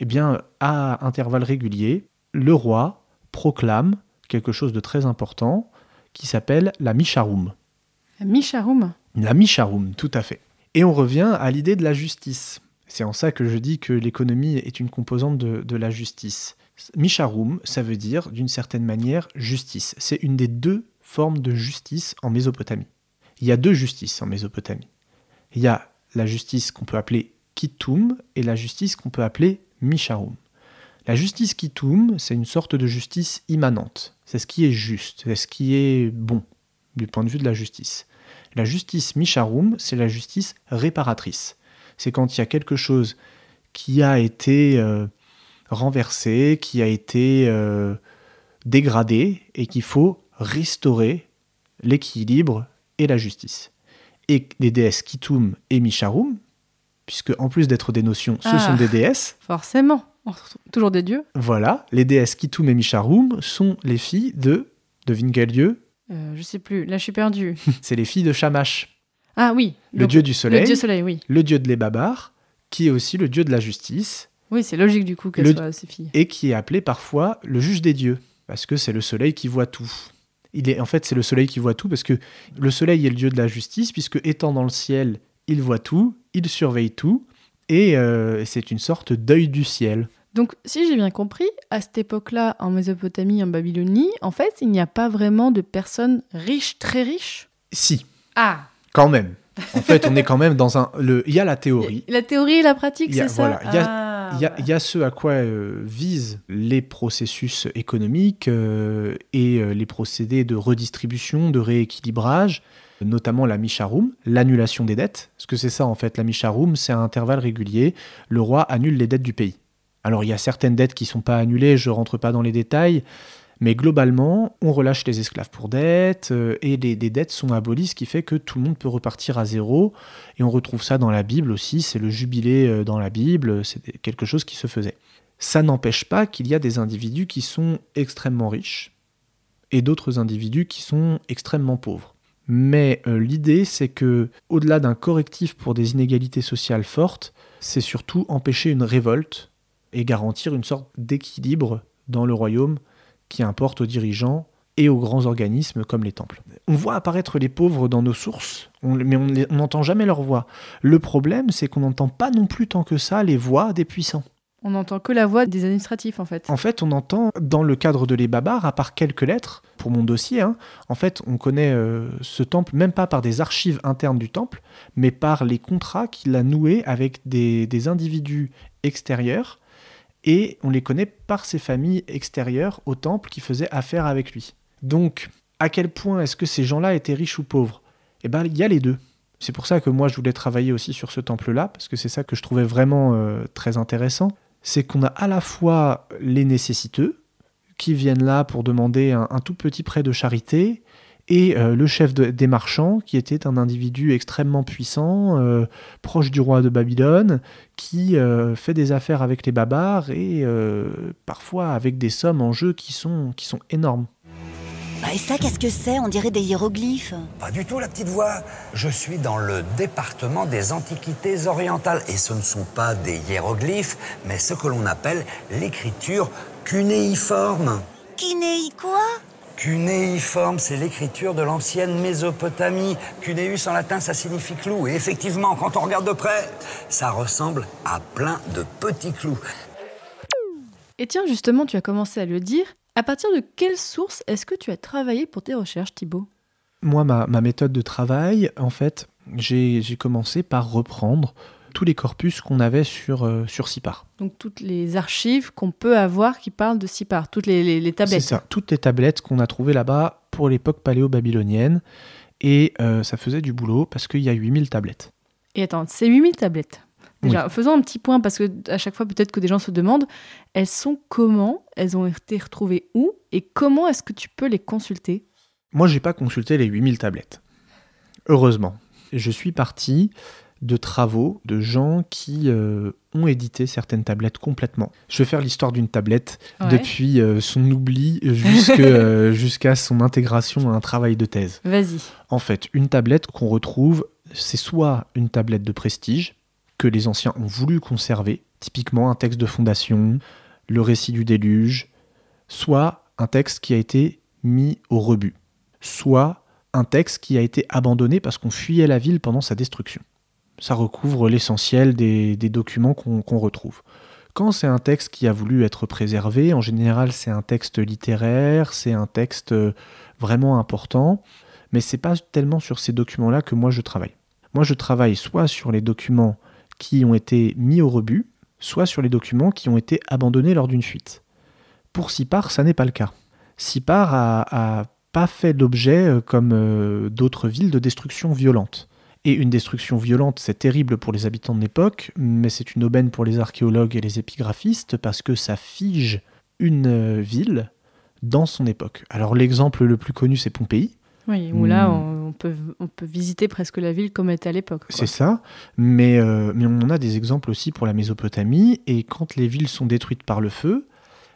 eh bien, à intervalles réguliers, le roi proclame quelque chose de très important qui s'appelle la Misharum. Micharoum? La Misharum, tout à fait. Et on revient à l'idée de la justice. C'est en ça que je dis que l'économie est une composante de, de la justice. Misharum, ça veut dire d'une certaine manière justice. C'est une des deux formes de justice en Mésopotamie. Il y a deux justices en Mésopotamie. Il y a la justice qu'on peut appeler Kitum et la justice qu'on peut appeler Misharum. La justice Kitum, c'est une sorte de justice immanente. C'est ce qui est juste, c'est ce qui est bon du point de vue de la justice. La justice Misharum, c'est la justice réparatrice. C'est quand il y a quelque chose qui a été euh, renversé, qui a été euh, dégradé et qu'il faut restaurer l'équilibre et la justice. Et les déesses Kitum et Misharum, puisque en plus d'être des notions, ce Ah. sont des déesses, Forcément. Toujours des dieux. voilà, les déesses Kitum et Misharum sont les filles de, devine quel dieu? Euh, je sais plus. Là, je suis perdue. <laughs> C'est les filles de Shamash, Ah oui. le dieu du soleil, Le dieu soleil, oui. le dieu de l'Ebabar, qui est aussi le dieu de la justice, Oui, c'est logique du coup qu'elle Le- soit ses filles. et qui est appelé parfois le juge des dieux, parce que c'est le soleil qui voit tout. Il est, en fait, c'est le soleil qui voit tout, parce que le soleil est le dieu de la justice, puisque étant dans le ciel, il voit tout, il surveille tout, et euh, c'est une sorte d'œil du ciel. Donc, si j'ai bien compris, à cette époque-là, en Mésopotamie, en Babylonie, en fait, il n'y a pas vraiment de personnes riches, très riches? Si, Ah quand même. En fait, on est quand même dans un... le- Il y a la théorie, <laughs> La théorie et la pratique, c'est ça? voilà, il y a- Il y, a, ce à quoi euh, visent les processus économiques euh, et euh, les procédés de redistribution, de rééquilibrage, notamment la Misharum, l'annulation des dettes. Parce que c'est ça en fait, la Misharum, c'est à intervalles réguliers, le roi annule les dettes du pays. Alors il y a certaines dettes qui ne sont pas annulées, je ne rentre pas dans les détails, mais globalement, on relâche les esclaves pour dettes euh, et les, dettes sont abolies, ce qui fait que tout le monde peut repartir à zéro. Et on retrouve ça dans la Bible aussi, c'est le jubilé euh, dans la Bible, c'est quelque chose qui se faisait. Ça n'empêche pas qu'il y a des individus qui sont extrêmement riches et d'autres individus qui sont extrêmement pauvres. Mais euh, l'idée, c'est que, au-delà d'un correctif pour des inégalités sociales fortes, c'est surtout empêcher une révolte et garantir une sorte d'équilibre dans le royaume qui importe aux dirigeants et aux grands organismes comme les temples. On voit apparaître les pauvres dans nos sources, on- mais on n'entend jamais leur voix. Le problème, c'est qu'on n'entend pas non plus tant que ça les voix des puissants. On n'entend que la voix des administratifs, en fait. En fait, on entend dans le cadre de les Babars, à part quelques lettres, pour mon dossier, hein, en fait, on connaît euh, ce temple même pas par des archives internes du temple, mais par les contrats qu'il a noués avec des, des individus extérieurs, et on les connaît par ces familles extérieures au temple qui faisaient affaire avec lui. Donc, à quel point est-ce que ces gens-là étaient riches ou pauvres? Eh bien, il y a les deux. C'est pour ça que moi, je voulais travailler aussi sur ce temple-là, parce que c'est ça que je trouvais vraiment euh, très intéressant c'est qu'on a à la fois les nécessiteux, qui viennent là pour demander un tout petit prêt de charité, et euh, le chef de- des marchands, qui était un individu extrêmement puissant, euh, proche du roi de Babylone, qui euh, fait des affaires avec les babars, et euh, parfois avec des sommes en jeu qui sont, qui sont énormes. Bah, et ça, qu'est-ce que c'est? On dirait des hiéroglyphes. Pas du tout, la petite voix. Je suis dans le département des antiquités orientales. Et ce ne sont pas des hiéroglyphes, mais ce que l'on appelle l'écriture cunéiforme. Kinéi quoi? Cunéiforme, c'est l'écriture de l'ancienne Mésopotamie. Cunéus en latin, ça signifie clou. Et effectivement, quand on regarde de près, ça ressemble à plein de petits clous. Et tiens, justement, tu as commencé à le dire. À partir de quelle source est-ce que tu as travaillé pour tes recherches, Thibaut? Moi, ma, ma méthode de travail, en fait, j'ai j'ai commencé par reprendre tous les corpus qu'on avait sur, euh, sur Sipar. Donc, toutes les archives qu'on peut avoir qui parlent de Sipar, toutes les, les- les C'est tablettes. ça, toutes les tablettes qu'on a trouvées là-bas pour l'époque paléo-babylonienne. Et euh, ça faisait du boulot parce qu'il y a 8000 tablettes. Et attends, c'est 8000 tablettes. Déjà, faisons un petit point parce que à chaque fois, peut-être que des gens se demandent elles sont comment? Elles ont été retrouvées où? Et comment est-ce que tu peux les consulter? Moi, j'ai pas consulté les 8000 tablettes. Heureusement. Je suis parti de travaux de gens qui euh, ont édité certaines tablettes complètement. Je vais faire l'histoire d'une tablette Ouais. depuis euh, son oubli <laughs> euh, jusqu'à son intégration à un travail de thèse. Vas-y. En fait, une tablette qu'on retrouve, c'est soit une tablette de prestige que les anciens ont voulu conserver, typiquement un texte de fondation, le récit du déluge, soit un texte qui a été mis au rebut, soit un texte qui a été abandonné parce qu'on fuyait la ville pendant sa destruction. Ça recouvre l'essentiel des, documents qu'on retrouve. Quand c'est un texte qui a voulu être préservé, en général c'est un texte littéraire, c'est un texte euh, vraiment important, mais c'est pas tellement sur ces documents-là que moi je travaille. Moi, je travaille soit sur les documents qui ont été mis au rebut, soit sur les documents qui ont été abandonnés lors d'une fuite. Pour Sipar, ça n'est pas le cas. Sipar a, a pas fait l'objet, euh, comme euh, d'autres villes, de destruction violente. Et une destruction violente, c'est terrible pour les habitants de l'époque, mais c'est une aubaine pour les archéologues et les épigraphistes parce que ça fige une euh, ville dans son époque. Alors l'exemple le plus connu, c'est Pompéi. Oui, où là, Hmm. on, on peut, on peut visiter presque la ville comme elle était à l'époque. C'est ça, mais, euh, mais on en a des exemples aussi pour la Mésopotamie, et quand les villes sont détruites par le feu,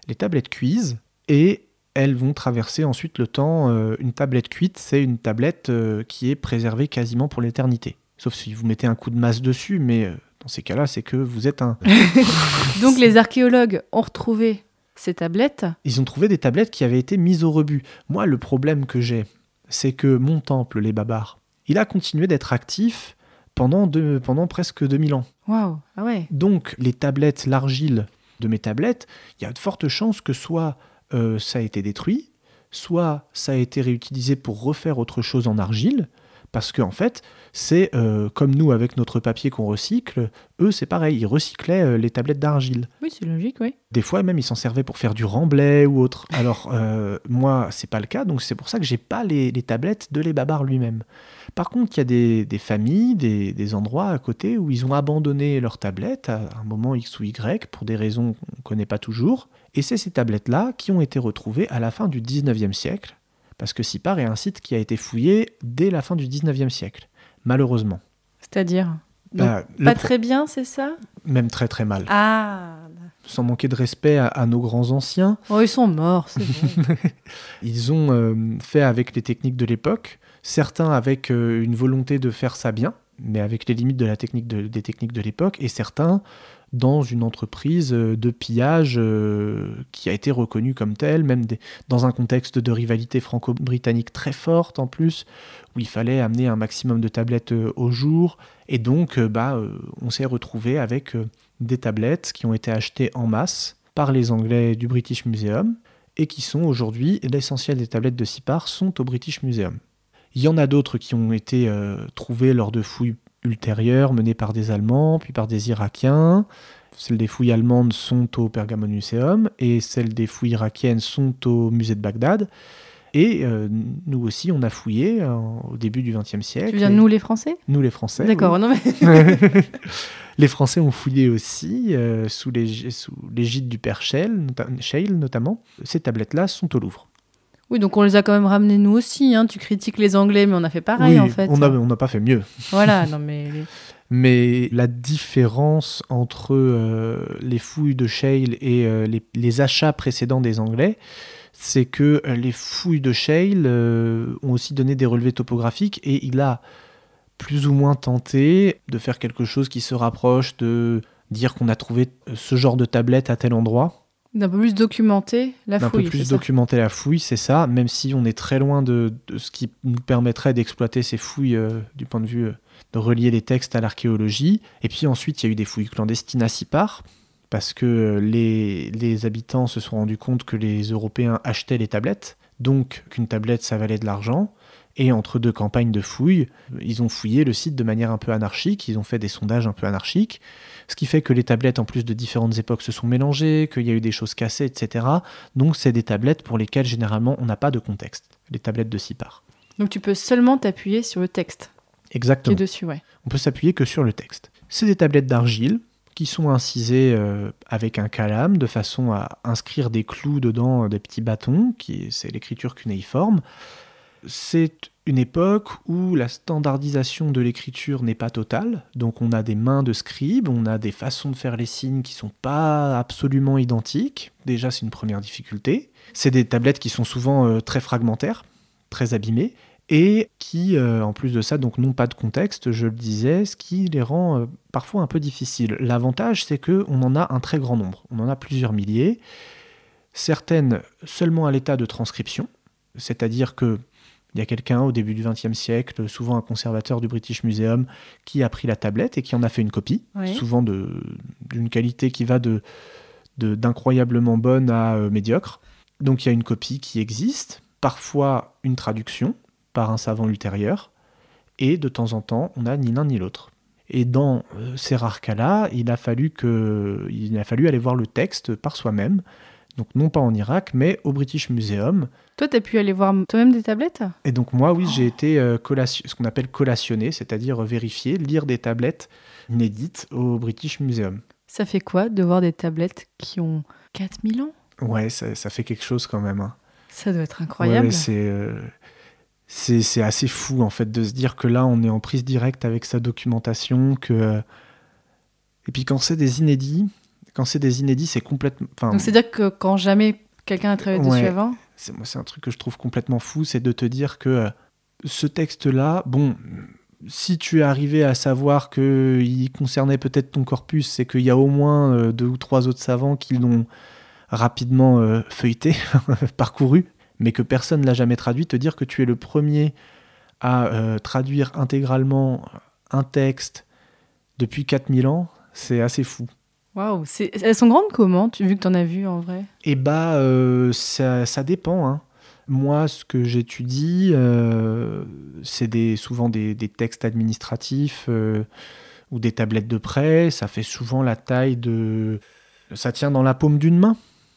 les tablettes cuisent, et elles vont traverser ensuite le temps. euh, une tablette cuite, c'est une tablette euh, qui est préservée quasiment pour l'éternité. Sauf si vous mettez un coup de masse dessus, mais euh, dans ces cas-là, c'est que vous êtes un... <laughs> Donc les archéologues ont retrouvé ces tablettes. Ils ont trouvé des tablettes qui avaient été mises au rebut. Moi, le problème que j'ai, c'est que mon temple, les Babars, il a continué d'être actif pendant, deux- pendant presque 2000 ans. Waouh, ah ouais. Donc, les tablettes, l'argile de mes tablettes, il y a de fortes chances que soit euh, ça a été détruit, soit ça a été réutilisé pour refaire autre chose en argile, parce qu'en fait, c'est euh, comme nous avec notre papier qu'on recycle, eux c'est pareil, ils recyclaient euh, les tablettes d'argile. Oui, c'est logique, oui. Des fois même ils s'en servaient pour faire du remblai ou autre. Alors euh, moi c'est pas le cas, donc c'est pour ça que j'ai pas les, les tablettes de les lui-même. Par contre il y a des, des familles, des, des endroits à côté où ils ont abandonné leurs tablettes à un moment X ou Y pour des raisons qu'on ne connaît pas toujours. Et c'est ces tablettes-là qui ont été retrouvées à la fin du 19e siècle, parce que Sipar est un site qui a été fouillé dès la fin du 19e siècle, malheureusement. C'est-à-dire Bah, Pas très bien, c'est ça? Même très très mal. Ah Sans manquer de respect à- à nos grands anciens, Oh, ils sont morts, c'est. <laughs> Ils ont euh, fait avec les techniques de l'époque, certains avec euh, une volonté de faire ça bien, mais avec les limites de la technique de- des techniques de l'époque, et certains dans une entreprise euh, de pillage euh, qui a été reconnue comme telle, même dans un contexte de rivalité franco-britannique très forte en plus, où il fallait amener un maximum de tablettes euh, au jour, et donc bah, on s'est retrouvé avec des tablettes qui ont été achetées en masse par les Anglais du British Museum, et qui sont aujourd'hui, l'essentiel des tablettes de Sipar sont au British Museum. Il y en a d'autres qui ont été trouvées lors de fouilles ultérieures menées par des Allemands, puis par des Irakiens. Celles des fouilles allemandes sont au Pergamon Museum et celles des fouilles irakiennes sont au musée de Bagdad. Et euh, nous aussi, on a fouillé euh, au début du XXe siècle. Tu veux dire nous les Français? Nous les Français. D'accord, oui. non mais... <laughs> les Français ont fouillé aussi, euh, sous l'ég- sous l'égide du père Scheil notamment. Ces tablettes-là sont au Louvre. Oui, donc on les a quand même ramenés nous aussi. Hein. Tu critiques les Anglais, mais on a fait pareil oui, en fait. on n'a on pas fait mieux. Voilà, <laughs> non mais... Mais la différence entre euh, les fouilles de Scheil et euh, les, les achats précédents des Anglais, c'est que euh, les fouilles de euh, ont aussi donné des relevés topographiques et il a plus ou moins tenté de faire quelque chose qui se rapproche de dire qu'on a trouvé ce genre de tablette à tel endroit. D'un peu plus documenté la d'un fouille. peu plus c'est ça documenter la fouille, c'est ça, même si on est très loin de, de ce qui nous permettrait d'exploiter ces fouilles euh, du point de vue euh, de relier les textes à l'archéologie. Et puis ensuite, il y a eu des fouilles clandestines à Sipar, parce que euh, les, les habitants se sont rendus compte que les Européens achetaient les tablettes, donc qu'une tablette, ça valait de l'argent. Et entre deux campagnes de fouilles, ils ont fouillé le site de manière un peu anarchique, ils ont fait des sondages un peu anarchiques, ce qui fait que les tablettes, en plus de différentes époques, se sont mélangées, qu'il y a eu des choses cassées, etc. Donc c'est des tablettes pour lesquelles généralement on n'a pas de contexte, les tablettes de Sipar. Donc tu peux seulement t'appuyer sur le texte qui est Exactement. dessus, ouais. On peut s'appuyer que sur le texte. C'est des tablettes d'argile qui sont incisées euh, avec un calame de façon à inscrire des clous dedans, euh, des petits bâtons, qui c'est l'écriture cunéiforme. C'est une époque où la standardisation de l'écriture n'est pas totale, donc on a des mains de scribes, on a des façons de faire les signes qui sont pas absolument identiques. Déjà, c'est une première difficulté. C'est des tablettes qui sont souvent euh, très fragmentaires, très abîmées, et qui, euh, en plus de ça, donc n'ont pas de contexte, je le disais, ce qui les rend euh, parfois un peu difficiles. L'avantage, c'est que on en a un très grand nombre, on en a plusieurs milliers, certaines seulement à l'état de transcription, c'est-à-dire que il y a quelqu'un au début du XXe siècle, souvent un conservateur du British Museum, qui a pris la tablette et qui en a fait une copie, souvent d'une qualité qui va de d'incroyablement bonne à euh, médiocre. Donc il y a une copie qui existe, parfois une traduction par un savant ultérieur, et de temps en temps, on n'a ni l'un ni l'autre. Et dans euh, ces rares cas-là, il a fallu que, il a fallu aller voir le texte par soi-même. Donc non pas en Irak, mais au British Museum. Toi, tu as pu aller voir toi-même des tablettes? Et donc moi, oui, j'ai été euh, ce qu'on appelle collationné, c'est-à-dire vérifier, lire des tablettes inédites au British Museum. Ça fait quoi de voir des tablettes qui ont 4000 ans? Ouais, ça, ça fait quelque chose quand même. hein. Ça doit être incroyable. ouais, c'est euh, c'est c'est assez fou en fait de se dire que là on est en prise directe avec sa documentation que euh, et puis quand c'est des inédits quand c'est des inédits c'est complètement Donc c'est-à-dire que quand jamais quelqu'un a travaillé Ouais. dessus avant, c'est moi c'est un truc que je trouve complètement fou c'est de te dire que euh, ce texte là bon si tu es arrivé à savoir que il concernait peut-être ton corpus c'est qu'il y a au moins euh, deux ou trois autres savants qui l'ont rapidement euh, feuilleté <laughs> parcouru mais que personne l'a jamais traduit te dire que tu es le premier à euh, traduire intégralement un texte depuis 4000 ans c'est assez fou waouh, elles sont grandes comment, tu, vu que tu en as vu en vrai? Eh bah, euh, ça, ça dépend. hein. Moi, ce que j'étudie, euh, c'est des, souvent des, des textes administratifs euh, ou des tablettes de prêt. Ça fait souvent la taille de... Ça tient dans la paume d'une main.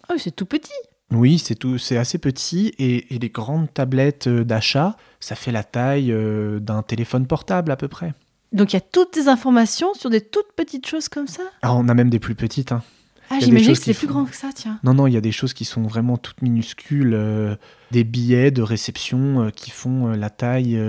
Oh, c'est tout petit Oui, c'est tout, c'est assez petit. Et, et les grandes tablettes d'achat, ça fait la taille d'un téléphone portable à peu près. Donc il y a toutes ces informations sur des toutes petites choses comme ça? Ah, on a même des plus petites. hein. Ah, des j'imagine que c'est plus font- grand que ça, tiens. Non, non, il y a des choses qui sont vraiment toutes minuscules. euh, des billets de réception euh, qui font euh, la taille.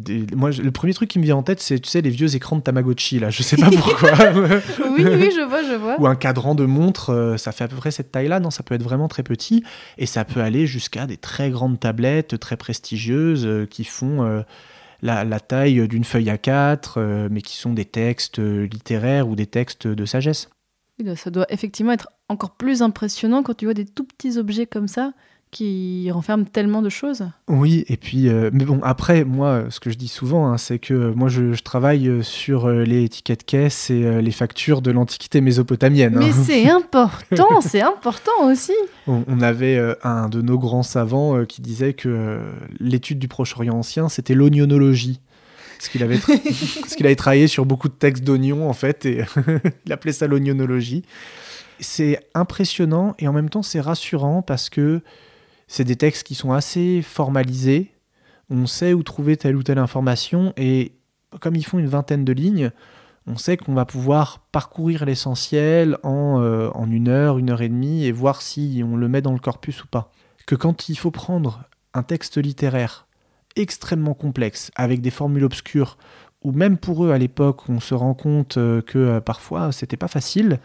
des- Moi, le premier truc qui me vient en tête, c'est, tu sais, les vieux écrans de Tamagotchi, là. Je sais pas pourquoi. <laughs> Oui, oui, je vois, je vois. Ou un cadran de montre, ça fait à peu près cette taille-là. Non, ça peut être vraiment très petit. Et ça peut aller jusqu'à des très grandes tablettes, très prestigieuses, qui font la, taille d'une feuille A4, euh, mais qui sont des textes littéraires ou des textes de sagesse. Ça doit effectivement être encore plus impressionnant quand tu vois des tout petits objets comme ça qui renferment tellement de choses. Oui, et puis, euh, mais bon, après, moi, ce que je dis souvent, hein, c'est que euh, moi, je, je travaille euh, sur euh, les étiquettes caisses et euh, les factures de l'Antiquité mésopotamienne. hein. Mais <laughs> c'est important, c'est important aussi. <laughs> On, on avait euh, un de nos grands savants euh, qui disait que euh, l'étude du Proche-Orient ancien, c'était l'oignonologie. Parce qu'il avait, tra- <laughs> avait travaillé sur beaucoup de textes d'oignons, en fait, et il appelait ça l'oignonologie. C'est impressionnant et en même temps, c'est rassurant parce que c'est des textes qui sont assez formalisés. On sait où trouver telle ou telle information et comme ils font une vingtaine de lignes, on sait qu'on va pouvoir parcourir l'essentiel en, euh, en une heure, une heure et demie et voir si on le met dans le corpus ou pas. Que quand il faut prendre un texte littéraire extrêmement complexe, avec des formules obscures, ou même pour eux à l'époque, on se rend compte euh, que euh, parfois c'était pas facile.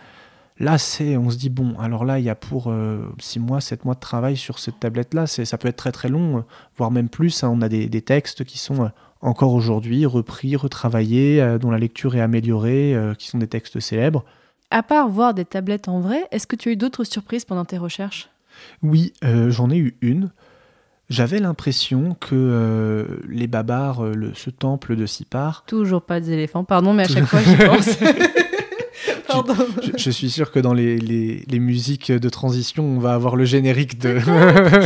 Là, c'est, on se dit bon, alors là, il y a pour 6 mois, 7 mois de travail sur cette tablette-là, c'est, ça peut être très très long, euh, voire même plus. hein. On a des, des textes qui sont euh, encore aujourd'hui repris, retravaillés, euh, dont la lecture est améliorée, euh, qui sont des textes célèbres. À part voir des tablettes en vrai, est-ce que tu as eu d'autres surprises pendant tes recherches? Oui, euh, j'en ai eu une. J'avais l'impression que euh, les Babars, euh, le- ce temple de Sipar, Toujours pas des éléphants, pardon, mais à chaque fois j'y <laughs> pense. Je, je suis sûr que dans les, les- les musiques de transition, on va avoir le générique de...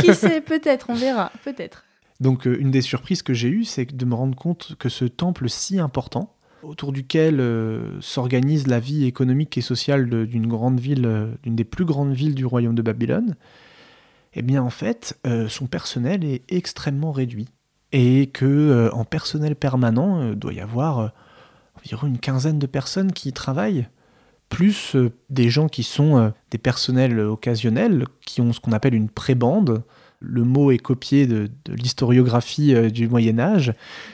<laughs> Qui sait, peut-être, on verra, peut-être. Donc euh, une des surprises que j'ai eues, c'est de me rendre compte que ce temple si important, autour duquel euh, s'organise la vie économique et sociale d'une grande ville, euh, d'une des plus grandes villes du royaume de Babylone, eh bien en fait, euh, son personnel est extrêmement réduit. Et que en personnel permanent, doit y avoir environ une quinzaine de personnes qui y travaillent, plus euh, des gens qui sont euh, des personnels occasionnels, qui ont ce qu'on appelle une prébande, le mot est copié de, de l'historiographie euh, du Moyen Âge,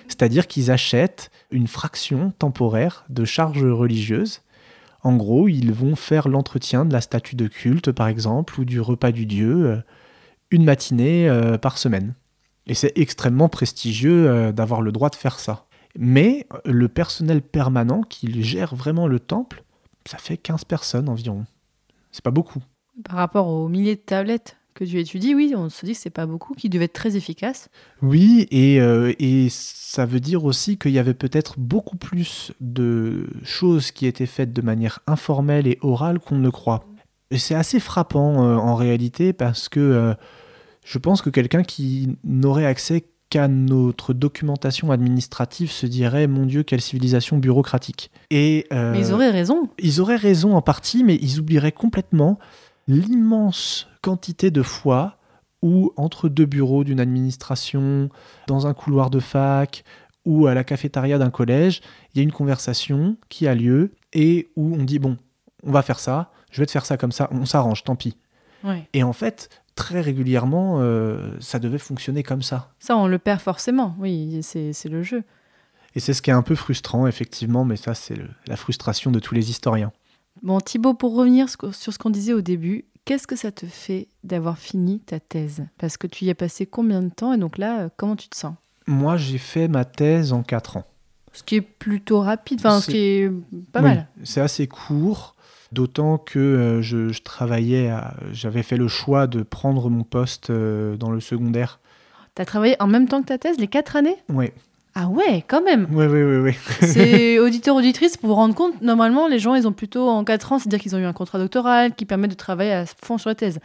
c'est-à-dire qu'ils achètent une fraction temporaire de charges religieuses. En gros, ils vont faire l'entretien de la statue de culte, par exemple, ou du repas du dieu, une matinée par semaine. Et c'est extrêmement prestigieux d'avoir le droit de faire ça. Mais le personnel permanent qui gère vraiment le temple, ça fait 15 personnes environ. C'est pas beaucoup. Par rapport aux milliers de tablettes que tu étudies, oui, on se dit que c'est pas beaucoup, qui devaient être très efficaces. Oui, et, euh, et ça veut dire aussi qu'il y avait peut-être beaucoup plus de choses qui étaient faites de manière informelle et orale qu'on ne croit. Et c'est assez frappant euh, en réalité parce que euh, je pense que quelqu'un qui n'aurait accès notre documentation administrative se dirait mon Dieu, quelle civilisation bureaucratique. Et, euh, Mais ils auraient raison. ils auraient raison en partie, mais ils oublieraient complètement l'immense quantité de fois où, entre deux bureaux d'une administration, dans un couloir de fac ou à la cafétéria d'un collège, il y a une conversation qui a lieu et où on dit Bon, on va faire ça, je vais te faire ça comme ça, on s'arrange, tant pis. Ouais. Et en fait, très régulièrement, euh, ça devait fonctionner comme ça. Ça, on le perd forcément. Oui, c'est le jeu. Et c'est ce qui est un peu frustrant, effectivement, mais ça, c'est la frustration de tous les historiens. Bon, Thibaut, pour revenir sur ce qu'on disait au début, qu'est-ce que ça te fait d'avoir fini ta thèse? Parce que tu y as passé combien de temps? Et donc là, euh, comment tu te sens? Moi, j'ai fait ma thèse en 4 ans. Ce qui est plutôt rapide, enfin, ce qui est pas Oui, mal. C'est assez court, d'autant que euh, je, je travaillais, j'avais fait le choix de prendre mon poste euh, dans le secondaire. T'as travaillé en même temps que ta thèse, les quatre années? Oui, Ah ouais, quand même oui, oui, oui. oui. <laughs> C'est <laughs> auditeur auditrice pour vous rendre compte. Normalement, les gens, ils ont plutôt en 4 ans, c'est-à-dire qu'ils ont eu un contrat doctoral qui permet de travailler à fond sur la thèse.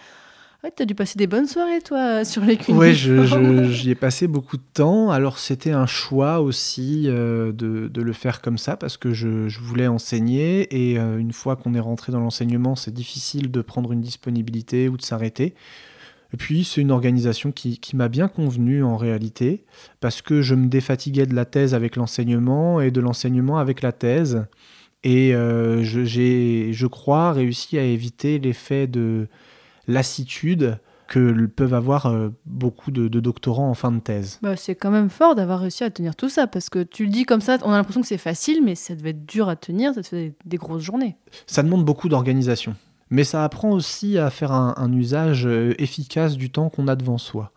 Ouais, t'as dû passer des bonnes soirées, toi, sur les cuniformes. je- <laughs> j'y ai passé beaucoup de temps. Alors, c'était un choix aussi euh, de, de le faire comme ça parce que je, je voulais enseigner. Et euh, une fois qu'on est rentré dans l'enseignement, c'est difficile de prendre une disponibilité ou de s'arrêter. Et puis, c'est une organisation qui, qui m'a bien convenu en réalité parce que je me défatiguais de la thèse avec l'enseignement et de l'enseignement avec la thèse. Et euh, j'ai, je crois, réussi à éviter l'effet de lassitude que peuvent avoir euh, beaucoup de, de doctorants en fin de thèse. Bah, c'est quand même fort d'avoir réussi à tenir tout ça, parce que tu le dis comme ça, on a l'impression que c'est facile, mais ça devait être dur à tenir, ça te fait des, grosses journées. Ça demande beaucoup d'organisation, mais ça apprend aussi à faire un, un usage euh, efficace du temps qu'on a devant soi.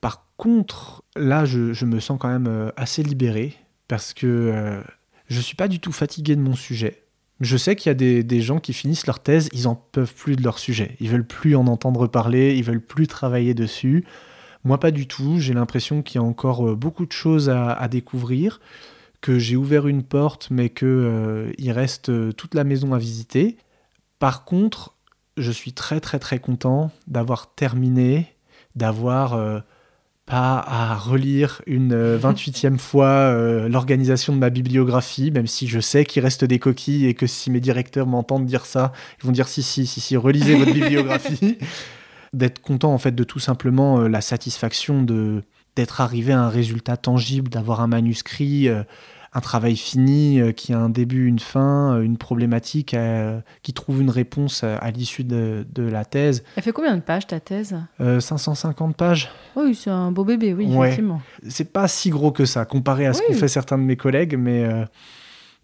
Par contre, là, je, je me sens quand même euh, assez libéré, parce que euh, je suis pas du tout fatigué de mon sujet. Je sais qu'il y a des, gens qui finissent leur thèse, ils en peuvent plus de leur sujet. Ils veulent plus en entendre parler, ils veulent plus travailler dessus. Moi, pas du tout. J'ai l'impression qu'il y a encore euh, beaucoup de choses à, découvrir, que j'ai ouvert une porte, mais que euh, reste euh, toute la maison à visiter. Par contre, je suis très très très content d'avoir terminé, d'avoir euh, pas à relire une euh, 28e fois euh, l'organisation de ma bibliographie, même si je sais qu'il reste des coquilles et que si mes directeurs m'entendent dire ça, ils vont dire si si si si relisez votre <laughs> bibliographie. D'être content en fait de tout simplement euh, la satisfaction de d'être arrivé à un résultat tangible, d'avoir un manuscrit, euh, un travail fini euh, qui a un début, une fin, euh, une problématique euh, qui trouve une réponse à, à l'issue de, de la thèse. Elle fait combien de pages ta thèse? Euh, 550 pages. Oui, c'est un beau bébé, oui, Ouais. effectivement. C'est pas si gros que ça comparé à ce Oui. qu'ont fait certains de mes collègues, mais, euh,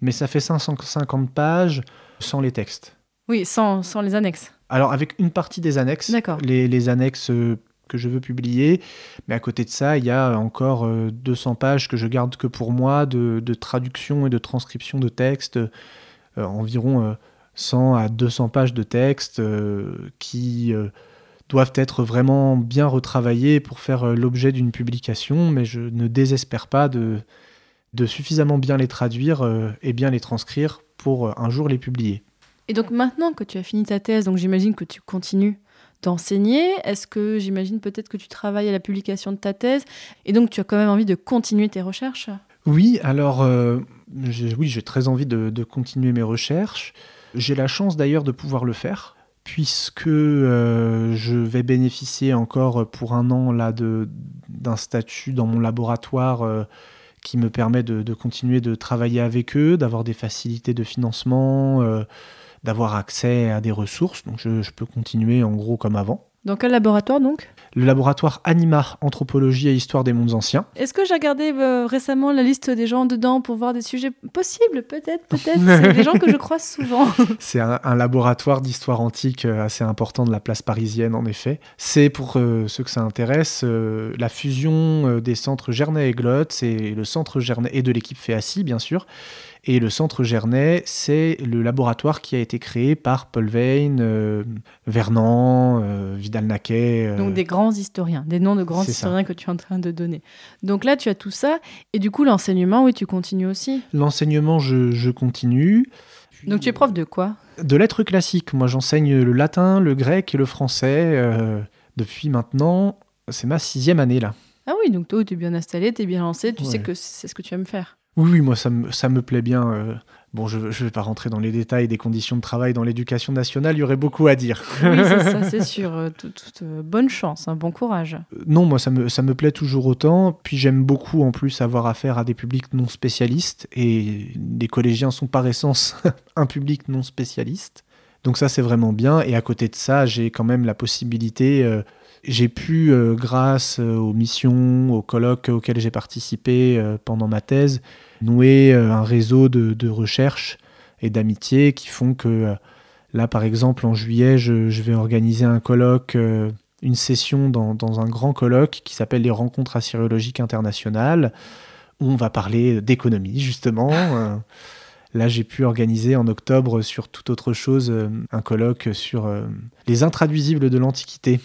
mais ça fait 550 pages sans les textes. Oui, sans, sans les annexes. Alors avec une partie des annexes, D'accord. les, les annexes que je veux publier, mais à côté de ça, il y a encore euh, 200 pages que je garde que pour moi de, traduction et de transcription de textes, euh, environ euh, 100 à 200 pages de textes euh, qui euh, doivent être vraiment bien retravaillés pour faire euh, l'objet d'une publication, mais je ne désespère pas de, de suffisamment bien les traduire euh, et bien les transcrire pour euh, un jour les publier. Et donc maintenant que tu as fini ta thèse, donc j'imagine que tu continues d'enseigner. Est-ce que j'imagine peut-être que tu travailles à la publication de ta thèse et donc tu as quand même envie de continuer tes recherches? Oui, alors euh, oui, j'ai très envie de, continuer mes recherches. J'ai la chance d'ailleurs de pouvoir le faire, puisque euh, je vais bénéficier encore pour un an là d'un statut dans mon laboratoire euh, qui me permet de, continuer de travailler avec eux, d'avoir des facilités de financement, d'avoir accès à des ressources. Donc je, je peux continuer en gros comme avant. Dans quel laboratoire donc? Le laboratoire Anima, Anthropologie et Histoire des mondes anciens. Est-ce que j'ai regardé euh, récemment la liste des gens dedans pour voir des sujets possibles? Peut-être, peut-être. <laughs> C'est des gens que je croise souvent. <laughs> C'est un, un laboratoire d'histoire antique euh, assez important de la place parisienne, en effet. C'est, pour euh, ceux que ça intéresse, euh, la fusion des centres Gernet et Glot, c'est le centre Gernet et de l'équipe Féacie, bien sûr. Et le centre Gernet, c'est le laboratoire qui a été créé par Paul Veyne, euh, Vernant, euh, Vidal-Naquet. euh, Donc des grands historiens, des noms de grands ça. historiens que tu es en train de donner. Donc là, tu as tout ça. Et du coup, l'enseignement, oui, tu continues aussi. L'enseignement, je, je continue. Donc tu es prof de quoi? De lettres classiques. Moi, j'enseigne le latin, le grec et le français euh, depuis maintenant. C'est ma sixième année là. Ah oui, donc toi, tu es bien installé, tu es bien lancé, tu sais que c'est ce que tu aimes faire. Oui, oui, moi, ça me, ça me plaît bien. euh. Bon, je ne vais pas rentrer dans les détails des conditions de travail dans l'éducation nationale, il y aurait beaucoup à dire. Oui, c'est ça, <laughs> c'est sûr. Euh, toute, euh, bonne chance, hein, bon courage. Non, moi, ça me, ça me plaît toujours autant. Puis j'aime beaucoup, en plus, avoir affaire à des publics non spécialistes. Et les collégiens sont par essence <laughs> un public non spécialiste. Donc ça, c'est vraiment bien. Et à côté de ça, j'ai quand même la possibilité... j'ai pu, euh, grâce euh, aux missions, aux colloques auxquels j'ai participé euh, pendant ma thèse, nouer un réseau de, de recherche et d'amitié qui font que, là, par exemple, en juillet, je, je vais organiser un colloque une session dans, dans un grand colloque qui s'appelle les Rencontres assyriologiques internationales, où on va parler d'économie, justement. Euh, Là, j'ai pu organiser en octobre sur toute autre chose un colloque sur les intraduisibles de l'Antiquité.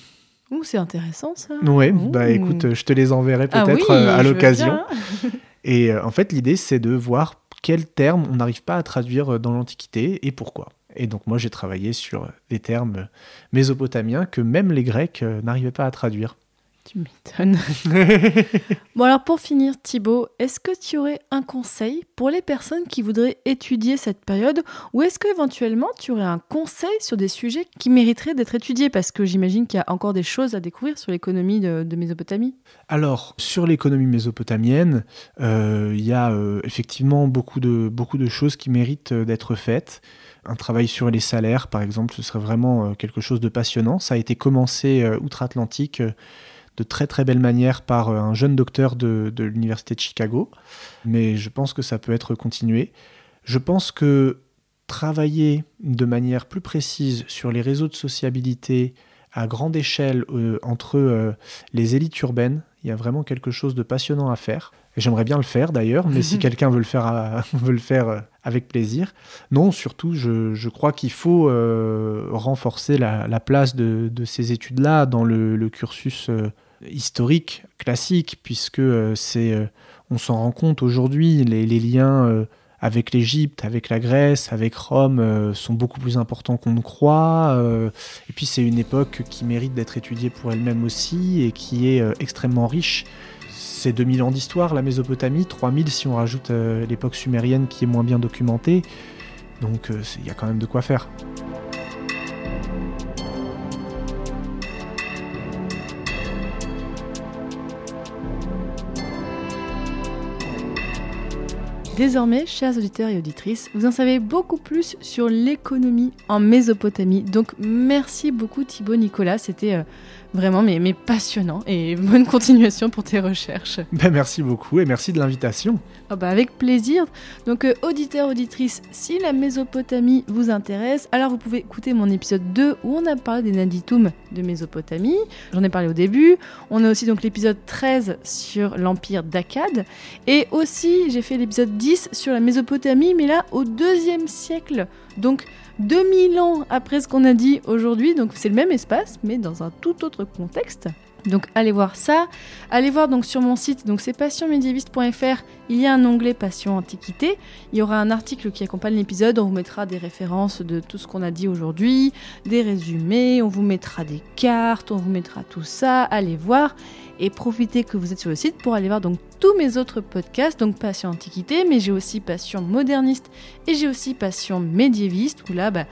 Ouh, c'est intéressant ça. Ouh. bah écoute, je te les enverrai Ah peut-être oui, euh, à l'occasion. <laughs> Et euh, en fait, l'idée, c'est de voir quels termes on n'arrive pas à traduire euh, dans l'Antiquité et pourquoi. Et donc, moi, j'ai travaillé sur des termes mésopotamiens que même les Grecs n'arrivaient pas à traduire. Tu m'étonnes. <laughs> bon alors pour finir Thibaut, est-ce que tu aurais un conseil pour les personnes qui voudraient étudier cette période ou est-ce que éventuellement tu aurais un conseil sur des sujets qui mériteraient d'être étudiés? Parce que j'imagine qu'il y a encore des choses à découvrir sur l'économie de, de Mésopotamie. Alors, sur l'économie mésopotamienne, euh, il y a euh, effectivement beaucoup de, beaucoup de choses qui méritent euh, d'être faites. Un travail sur les salaires, par exemple, ce serait vraiment quelque chose de passionnant. Ça a été commencé outre-Atlantique de très très belle manière par euh, un jeune docteur de, de l'Université de Chicago, mais je pense que ça peut être continué. Je pense que travailler de manière plus précise sur les réseaux de sociabilité à grande échelle euh, entre euh, les élites urbaines, il y a vraiment quelque chose de passionnant à faire. Et j'aimerais bien le faire d'ailleurs, mais si <laughs> quelqu'un veut le faire, à- <laughs> veut le faire avec plaisir. Non, surtout, je, je crois qu'il faut euh, renforcer la, la place de, de ces études-là dans le, le cursus historique, classique, puisque euh, c'est, euh, on s'en rend compte aujourd'hui, les, liens euh, avec l'Égypte, avec la Grèce, avec Rome sont beaucoup plus importants qu'on ne croit. et puis c'est une époque qui mérite d'être étudiée pour elle-même aussi et qui est extrêmement riche. C'est 2000 ans d'histoire, la Mésopotamie, 3000 si on rajoute l'époque sumérienne qui est moins bien documentée. Donc il y a quand même de quoi faire. Désormais, chers auditeurs et auditrices, vous en savez beaucoup plus sur l'économie en Mésopotamie. Donc merci beaucoup Thibaut Nicolas, c'était euh, vraiment mais, mais passionnant et <laughs> bonne continuation pour tes recherches. <laughs> Ben, merci beaucoup et merci de l'invitation. Ah bah avec plaisir. Donc euh, auditeurs, auditrices, si la Mésopotamie vous intéresse, alors vous pouvez écouter mon épisode 2 où on a parlé des Naditum de Mésopotamie. J'en ai parlé au début. On a aussi donc l'épisode 13 sur l'empire d'Akkad. Et aussi j'ai fait l'épisode 10 sur la Mésopotamie, mais là au deuxième siècle. Donc 2000 ans après ce qu'on a dit aujourd'hui. Donc c'est le même espace, mais dans un tout autre contexte. Donc allez voir ça. Allez voir donc sur mon site, donc c'est passionmédiéviste.fr, il y a un onglet Passion Antiquité. Il y aura un article qui accompagne l'épisode, on vous mettra des références de tout ce qu'on a dit aujourd'hui, des résumés, on vous mettra des cartes, on vous mettra tout ça. Allez voir et profitez que vous êtes sur le site pour aller voir donc tous mes autres podcasts, donc Passion Antiquité, mais j'ai aussi Passion Moderniste et j'ai aussi Passion Médiéviste, où là, bah,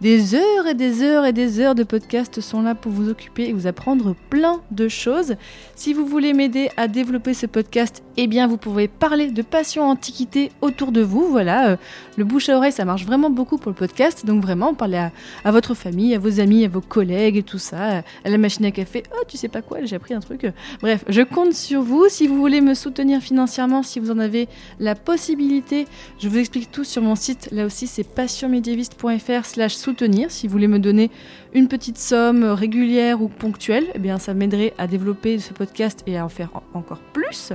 des heures et des heures et des heures de podcasts sont là pour vous occuper et vous apprendre plein de choses. Si vous voulez m'aider à développer ce podcast, eh bien vous pouvez parler de passion antiquité autour de vous. Voilà, euh, le bouche à oreille, ça marche vraiment beaucoup pour le podcast. Donc vraiment, parlez à, votre famille, à vos amis, à vos collègues et tout ça, à la machine à café. Oh, tu sais pas quoi, j'ai appris un truc. Bref, je compte sur vous. Si vous voulez me soutenir financièrement, si vous en avez la possibilité, je vous explique tout sur mon site. Là aussi, c'est passionmédiéviste.fr slash soutenir. Si vous voulez me donner une petite somme régulière ou ponctuelle, eh bien ça m'aiderait à développer ce podcast et à en faire en- encore plus.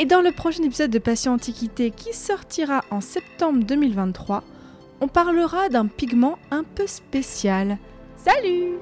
Et dans le prochain épisode de Passion Antiquité qui sortira en septembre 2023, on parlera d'un pigment un peu spécial. Salut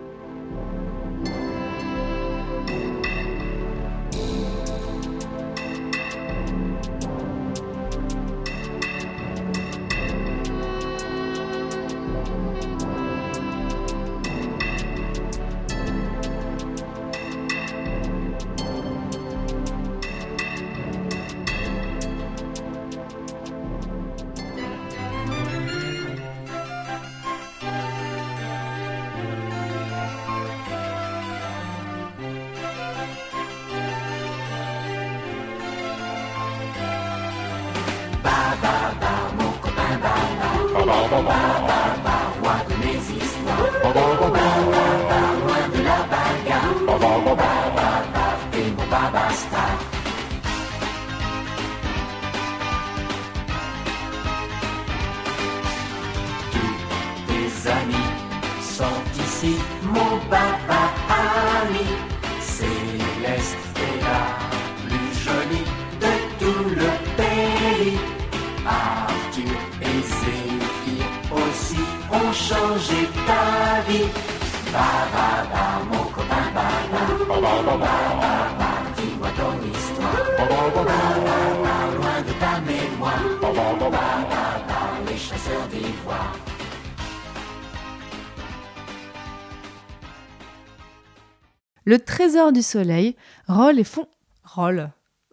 du soleil, rôle et fond. Roll.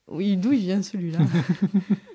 Oui, d'où il vient celui-là? <laughs>